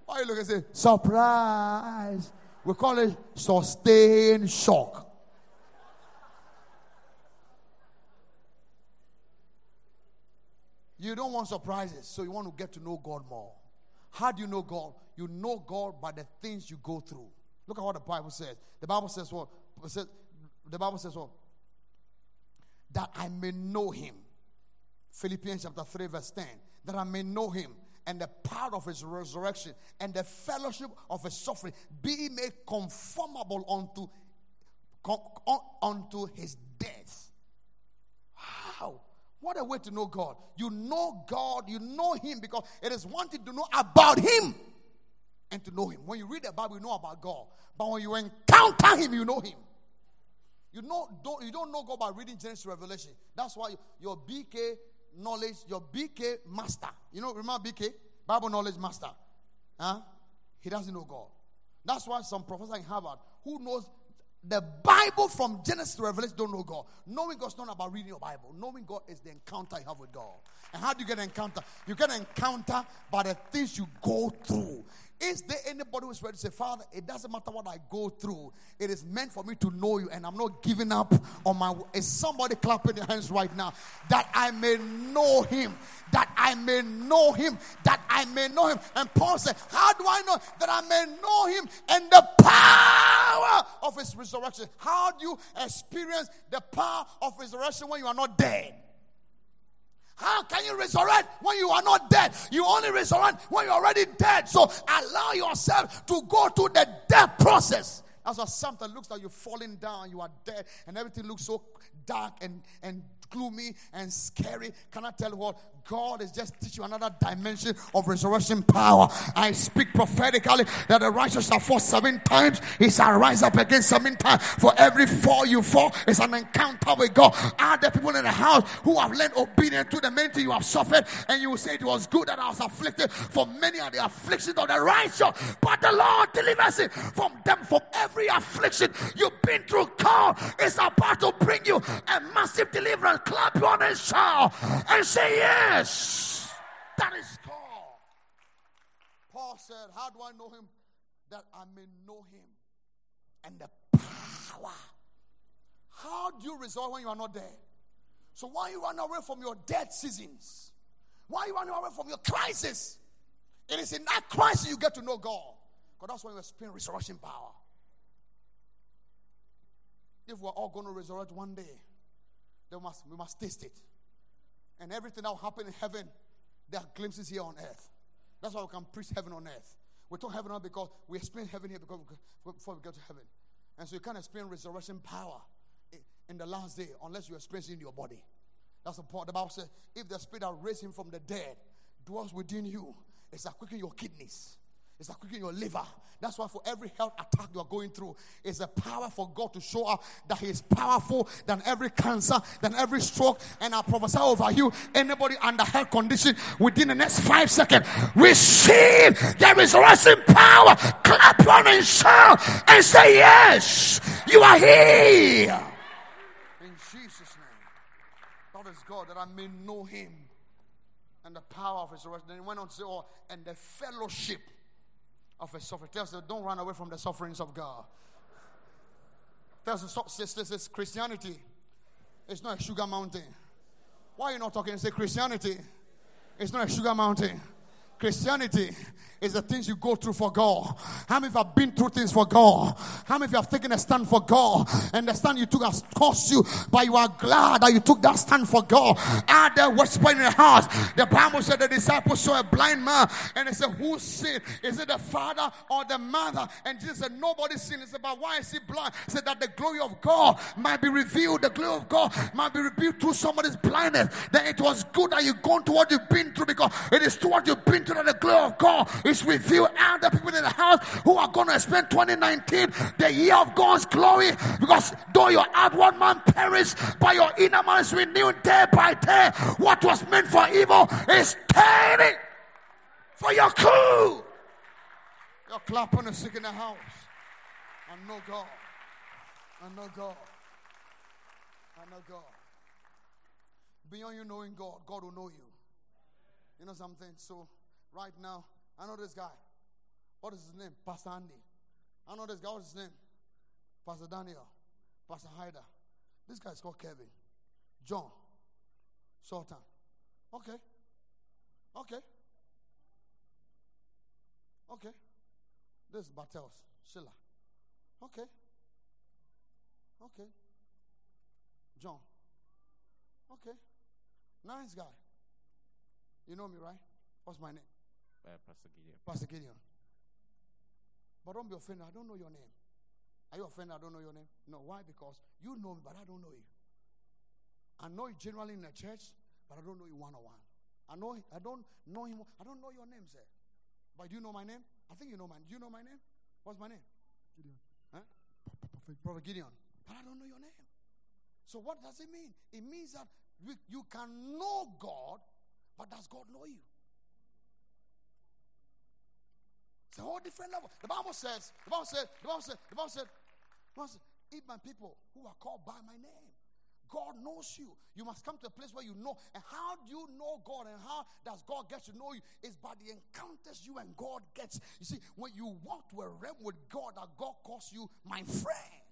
Why you look and say, surprise? We call it sustained shock. You don't want surprises, so you want to get to know God more. How do you know God? You know God by the things you go through. Look at what the Bible says. The Bible says what? The Bible says what? That I may know him. Philippians chapter 3, verse 10. That I may know him and the power of his resurrection and the fellowship of his suffering be made conformable unto, unto his death. How? What a way to know God. You know God, you know Him because it is wanting to know about Him and to know Him. When you read the Bible, you know about God. But when you encounter Him, you know Him. You know, don't you don't know God by reading Genesis Revelation. That's why your BK knowledge, your BK master. You know, remember BK? Bible knowledge master. Huh? He doesn't know God. That's why some professor in Harvard who knows the Bible from Genesis to Revelation don't know God. Knowing God's not about reading your Bible. Knowing God is the encounter you have with God. And how do you get an encounter? You get an encounter by the things you go through. Is there anybody who's ready to say, Father, it doesn't matter what I go through, it is meant for me to know you, and I'm not giving up on my. Is somebody clapping their hands right now that I may know him? That I may know him, that I may know him. And Paul said, How do I know that I may know him and the power of his resurrection? How do you experience the power of resurrection when you are not dead? How can you resurrect when you are not dead? You only resurrect when you're already dead. So allow yourself to go through the death process. That's why something looks like you're falling down, you are dead, and everything looks so dark and, and gloomy and scary. Can I tell you what? God is just teaching you another dimension of resurrection power. I speak prophetically that the righteous shall fall seven times, he shall rise up again seven times. For every fall you fall is an encounter with God. Are there people in the house who have learned obedience to the many you have suffered? And you will say it was good that I was afflicted, for many are the afflictions of the righteous, but the Lord delivers it from them from every affliction you've been through. God is about to bring you a massive deliverance clap on his shout and say yes. That is God. Paul said, How do I know him? That I may know him and the power. How do you resolve when you are not there? So why you run away from your dead seasons? Why you run away from your crisis? It is in that crisis you get to know God. Because that's when you experience resurrection power. If we're all going to resurrect one day, we must, we must taste it. And everything that will happen in heaven, there are glimpses here on earth. That's why we can preach heaven on earth. We talk heaven on because we explain heaven here because before we get to heaven. And so you can't explain resurrection power in the last day unless you experience it in your body. That's the point. The Bible says, if the spirit that raised him from the dead dwells within you, it's a quicken your kidneys. It's like cooking your liver. That's why for every health attack you are going through, it's a power for God to show up that He is powerful than every cancer, than every stroke. And I prophesy over you, anybody under health condition within the next five seconds, receive the resurrection power. Clap on and shout and say, Yes, you are here. In Jesus' name. God is God that I may know Him and the power of His resurrection. Then He went on to say, Oh, and the fellowship of a suffering. Tells us don't run away from the sufferings of God. Tells us sisters, this is Christianity it's not a sugar mountain. Why are you not talking? Say Christianity it's not a sugar mountain. Christianity is the things you go through for God. How many have been through things for God? How many have taken a stand for God? And the stand you took has cost you, but you are glad that you took that stand for God. Out there whispering in the house, the Bible said the disciples saw a blind man and they said, Who sinned? Is it the father or the mother? And Jesus said, Nobody sinned. He said, But why is he blind? He said that the glory of God might be revealed. The glory of God might be revealed through somebody's blindness. Then it was good that you've gone to what you've been through because it is to what you've been through that the glory of God is revealed. And the people in the house who are going to spend 2019, the year of God's glory, because though your outward man perish, but your inner man is renewed day by day. What was meant for evil is turning for your good. You're clapping and sick in the house. I know God. I know God. I know God. Beyond you knowing God, God will know you. You know something? So, right now, I know this guy. What is his name? Pastor Andy. I know this guy. What's his name? Pastor Daniel. Pastor Haida. This guy is called Kevin. John. Sultan. Okay. Okay. Okay. This is Bartels. Sheila. Okay. Okay. John. Okay. Nice guy. You know me, right? What's my name? Uh, Pastor Gideon. Pastor Gideon. But don't be offended. I don't know your name. Are you offended? I don't know your name. No. Why? Because you know me, but I don't know you. I know you generally in the church, but I don't know you one on one. I know. I don't know him. I don't know your name, sir. But do you know my name? I think you know my. Do you know my name? What's my name? Gideon. Huh? Prophet Gideon. But I don't know your name. So what does it mean? It means that we, you can know God, but does God know you? It's a whole different level. The Bible says, the Bible said, the Bible said, the Bible said, the Bible said, if my people who are called by my name, God knows you. You must come to a place where you know. And how do you know God and how does God get to know you? Is by the encounters you and God gets. You see, when you walk to a realm with God, that God calls you my friend.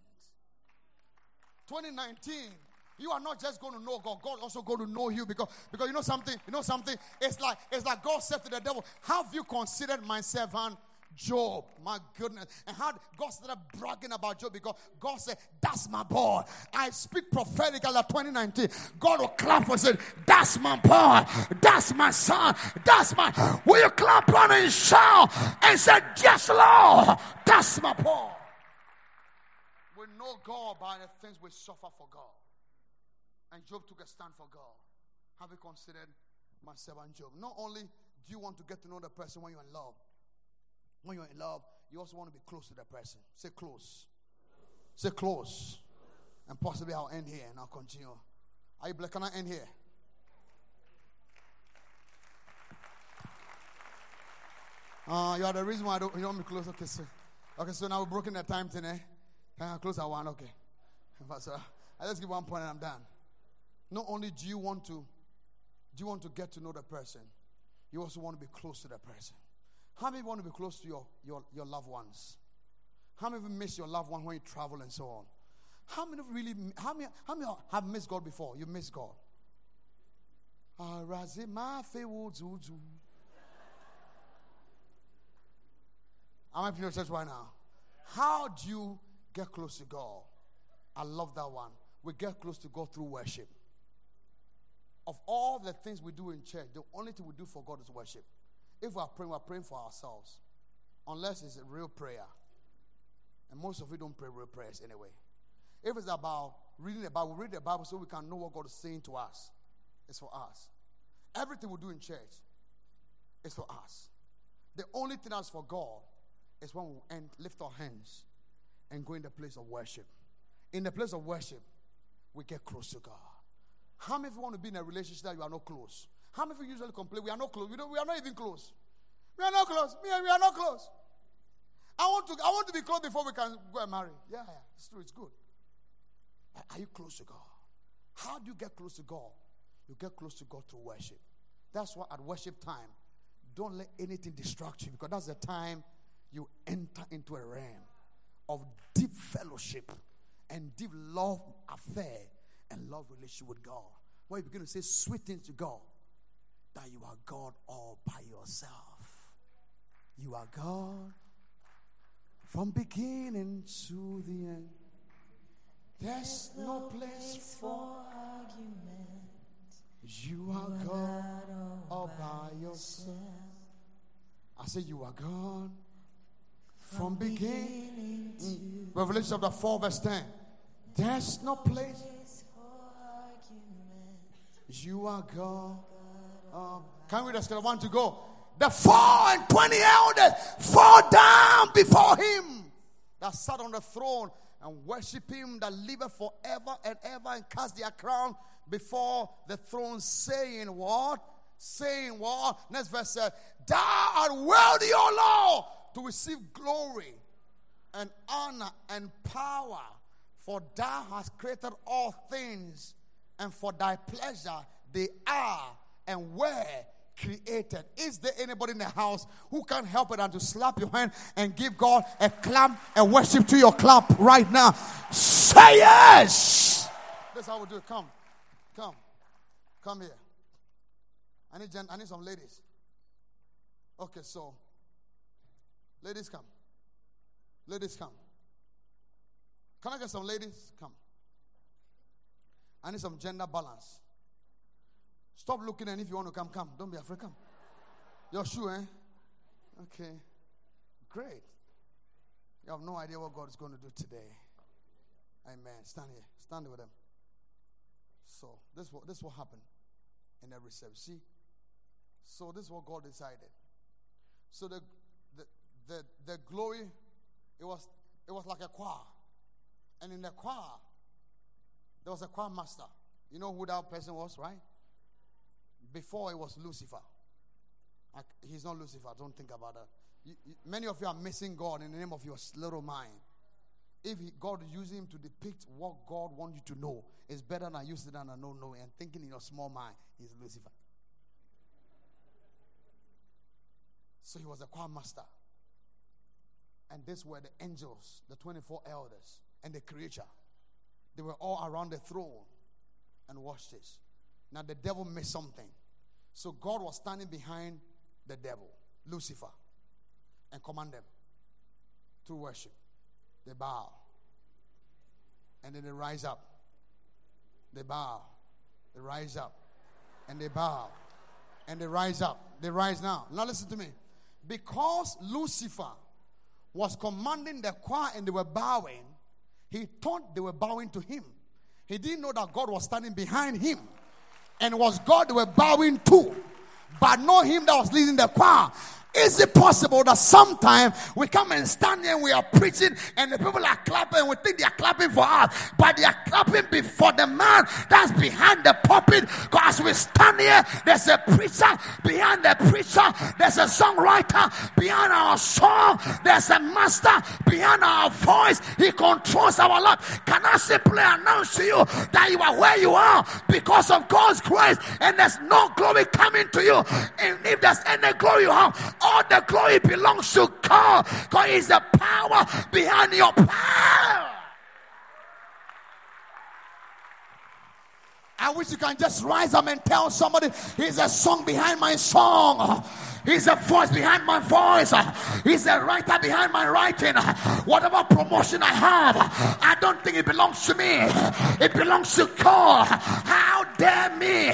2019 you are not just going to know God, God also going to know you because because you know something, you know something. It's like it's like God said to the devil, "Have you considered my servant Job?" My goodness, and how God started bragging about Job because God said, "That's my boy." I speak prophetically at 2019. God will clap and say, "That's my boy. That's my son. That's my." Will you clap on and shout and say, "Yes, Lord. That's my boy." We know God by the things we suffer for God. And Job took a stand for God. Have you considered my servant Job? Not only do you want to get to know the person when you're in love, when you're in love, you also want to be close to the person. Say close. Say close. And possibly I'll end here and I'll continue. Are you black? Can I end here? Uh, you are the reason why I don't, you want me close. Okay, so, okay, so now we're broken the time today. Uh, close at one, okay. So, I just give one point and I'm done. Not only do you want to do you want to get to know the person, you also want to be close to the person. How many want to be close to your, your, your loved ones? How many of you miss your loved one when you travel and so on? How many really how many how many have missed God before? You miss God. I'm I in church right now? How do you get close to God? I love that one. We get close to God through worship. Of all the things we do in church, the only thing we do for God is worship. If we are praying, we are praying for ourselves. Unless it's a real prayer. And most of you don't pray real prayers anyway. If it's about reading the Bible, read the Bible so we can know what God is saying to us. It's for us. Everything we do in church is for us. The only thing that's for God is when we lift our hands and go in the place of worship. In the place of worship, we get close to God. How many of you want to be in a relationship that you are not close? How many of you usually complain we are not close? We, we are not even close. We are not close. We are, we are not close. I want to I want to be close before we can go and marry. Yeah, yeah, it's true. It's good. Are you close to God? How do you get close to God? You get close to God through worship. That's why at worship time, don't let anything distract you because that's the time you enter into a realm of deep fellowship and deep love affair and love relationship with God. Where you begin to say sweet things to God. That you are God all by yourself. You are God from beginning to the end. There's no place for argument. you are God all by yourself. I say you are God from beginning. Mm. Revelation chapter 4, verse 10. There's no place. For argument. You are God. Can we just get one to go? The four and twenty elders fall down before him that sat on the throne and worship him that liveth forever and ever and cast their crown before the throne, saying, What? Saying, What? Next verse says, Thou art worthy, O Lord, to receive glory and honor and power, for thou hast created all things, and for thy pleasure they are and were created. Is there anybody in the house who can't help it and to slap your hand and give God a clap and worship to your clap right now? Say yes. That's how we do it. Come, come, come here. I need, I need some ladies. Okay, so ladies come. Ladies come. Can I get some ladies? Come. I need some gender balance. Stop looking and if you want to come, come. Don't be afraid, come. Your shoe, eh? Okay. Great. You have no idea what God is going to do today. Amen. Stand here. Stand with them. So this what this what happened in every service. See? So this is what God decided. So the the the, the glory, it was it was like a choir. And in the choir, there was a choir master. You know who that person was, right? Before it was Lucifer. He's not Lucifer. Don't think about that. You, you, many of you are missing God in the name of your little mind. If he, God using him to depict what God wants you to know, it's better than you sit down and not know and thinking in your small mind he's Lucifer. So he was a choir master. And these were the angels, the 24 elders, and the creature. They were all around the throne. And watch this. Now the devil missed something. So God was standing behind the devil, Lucifer, and command them to worship. They bow. And then they rise up. They bow. They rise up. And they bow. And they rise up. They rise now. Now listen to me. Because Lucifer was commanding the choir and they were bowing, he thought they were bowing to him. He didn't know that God was standing behind him and was God they were bowing to, but not him that was leading the choir. Is it possible that sometimes we come and stand here and we are preaching and the people are clapping and we think they are clapping for us, but they are clapping before the man that's behind the pulpit? Because we stand here, there's a preacher behind the preacher, there's a songwriter behind our song, there's a master behind our voice. He controls our life. Can I simply announce to you that you are where you are because of God's grace and there's no glory coming to you? And if there's any glory you have, all the glory belongs to God. God is the power behind your power. I wish you can just rise up and tell somebody, He's a song behind my song. He's a voice behind my voice. He's a writer behind my writing. Whatever promotion I have, I don't think it belongs to me. It belongs to God. How dare me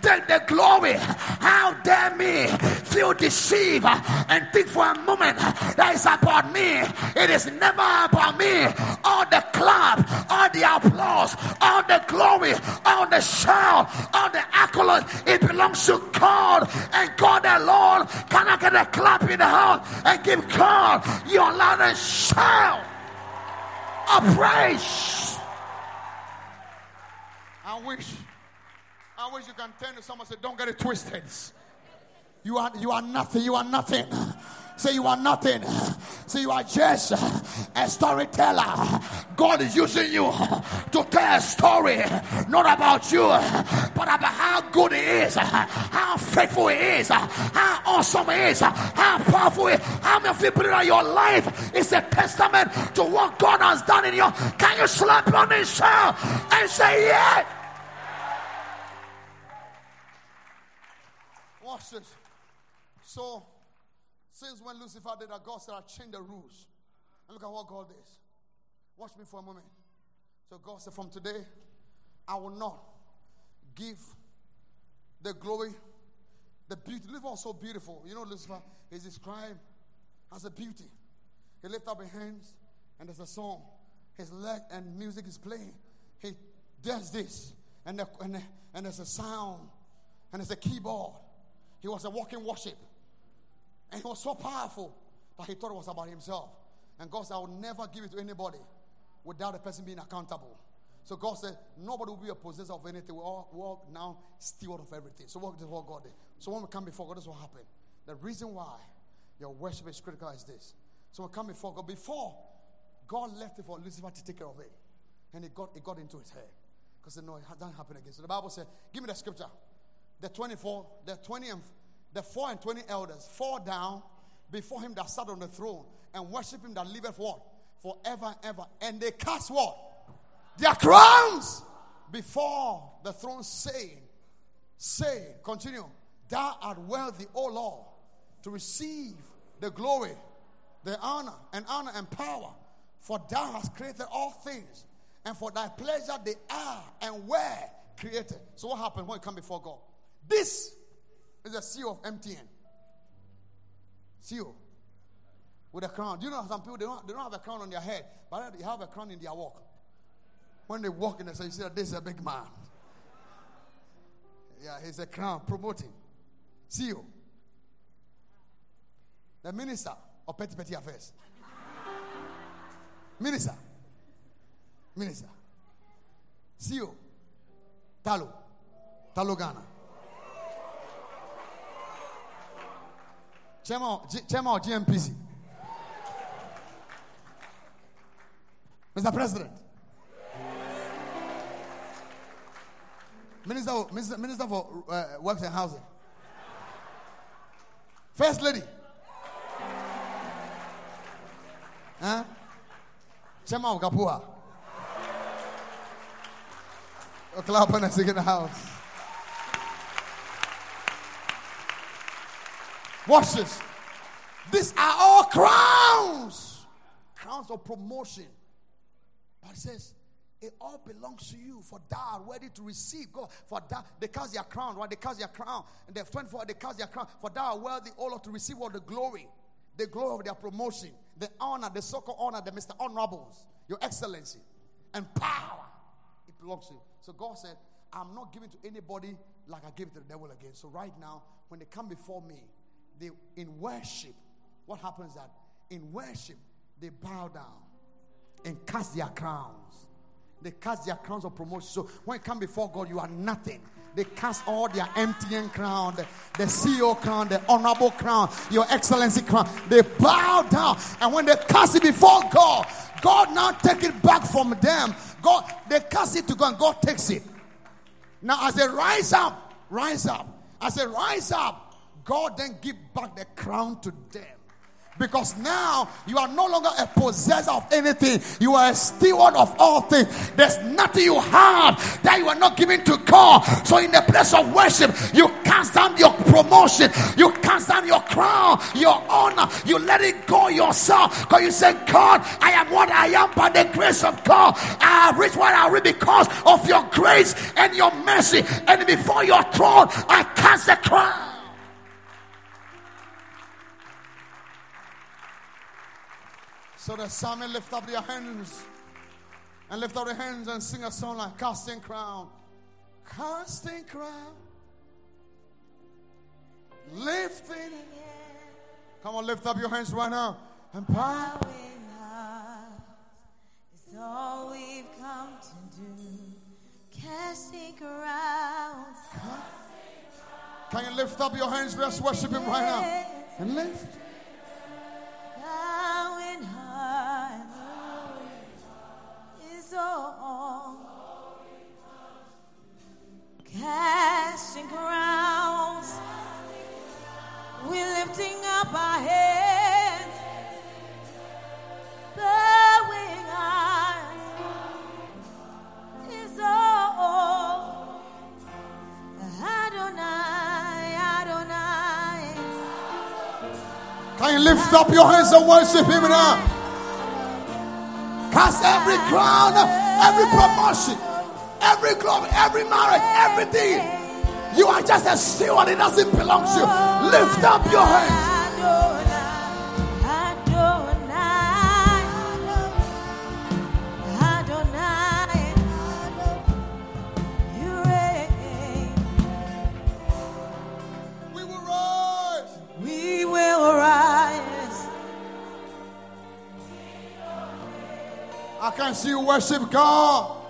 take the glory? How dare me feel deceived and think for a moment that it's about me? It is never about me. All the clap, all the applause, all the glory, all the shout, all the accolades, it belongs to God and God alone can I get a clap in the house and give God your loudest shout of praise? I wish, I wish you can turn to someone and say, Don't get it twisted. You are, you are nothing. You are nothing. Say you are nothing. Say you are just a storyteller. God is using you to tell a story, not about you, but about how good He is, how faithful He is, how awesome He is, how powerful He is. How many of you put in your life is a testament to what God has done in you? Can you slap on yourself and say, Yeah? Watch this. So, since when Lucifer did that, God said, I changed the rules. And look at what God did. Watch me for a moment. So God said, From today, I will not give the glory, the beauty. Lucifer was so beautiful. You know, Lucifer is described as a beauty. He lifts up his hands, and there's a song. His leg and music is playing. He does this, and, the, and, the, and there's a sound, and there's a keyboard. He was a walking worship. And he was so powerful that he thought it was about himself. And God said, I will never give it to anybody without the person being accountable. So God said, nobody will be a possessor of anything. We're all, all now steward of everything. So what what God did? So when we come before God, this will happen. The reason why your worship is critical is this. So we come before God. Before, God left it for Lucifer to take care of it. And it got, it got into his head. Because no, it doesn't happen again. So the Bible said, give me the scripture. The 24, the 20 and the 4 and 20 elders fall down before him that sat on the throne and worship him that liveth what? Forever and ever. And they cast what? Their crowns before the throne, saying, Say, continue, Thou art worthy, O Lord, to receive the glory, the honor, and honor and power. For thou hast created all things, and for thy pleasure they are and were created. So, what happened when you come before God? This is a seal of MTN. Seal. With a crown. Do you know some people they don't, they don't have a crown on their head, but they have a crown in their walk. When they walk in the say, you see that this is a big man. Yeah, he's a crown promoting. Seal. The minister of petty petty affairs. minister. Minister. CEO. Tullow. Tullow Ghana. Chairman, chairman of GNPC. Mr. President. Minister, Minister, Minister for uh, Works and Housing. First Lady. Huh? Chairman of Kapua. Clap and a the house. Watch this. These are all crowns. Crowns of promotion. But it says, it all belongs to you. For thou worthy to receive God. For thou, they cast their crown, right? They cast their crown. And they've 24, they cast their crown. For thou worthy, O Lord, to receive all the glory. The glory of their promotion. The honor, the so-called honor, the Mr. Honorables. Your excellency. And power. It belongs to you. So God said, I'm not giving to anybody like I gave to the devil again. So right now, when they come before me, they in worship, what happens that in worship they bow down and cast their crowns. They cast their crowns of promotion. So when you come before God, you are nothing. They cast all their MTN crown, the, the CEO crown, the honorable crown, your excellency crown. They bow down. And when they cast it before God, God now take it back from them. God, they cast it to God and God takes it. Now, as they rise up, rise up. As they rise up, God then give back the crown to them. Because now you are no longer a possessor of anything. You are a steward of all things. There's nothing you have that you are not giving to God. So in the place of worship, you cast down your promotion. You cast down your crown, your honor. You let it go yourself. Because you say, God, I am what I am by the grace of God. I have reached what I reach because of your grace and your mercy. And before your throne, I cast the crown. So the psalmist lift up their hands and lift up their hands and sing a song like Casting Crown. Casting Crown. Lifting. Come on, lift up your hands right now. And power. Is all we've come to do. Casting crowns. Can you lift up your hands? Let's worship Him right now. And lift. Lift up your hands and worship Him now. Cast every crown, every promotion, every glory, every marriage, everything. You are just a steward, it doesn't belong to you. Lift up your hands. You worship God.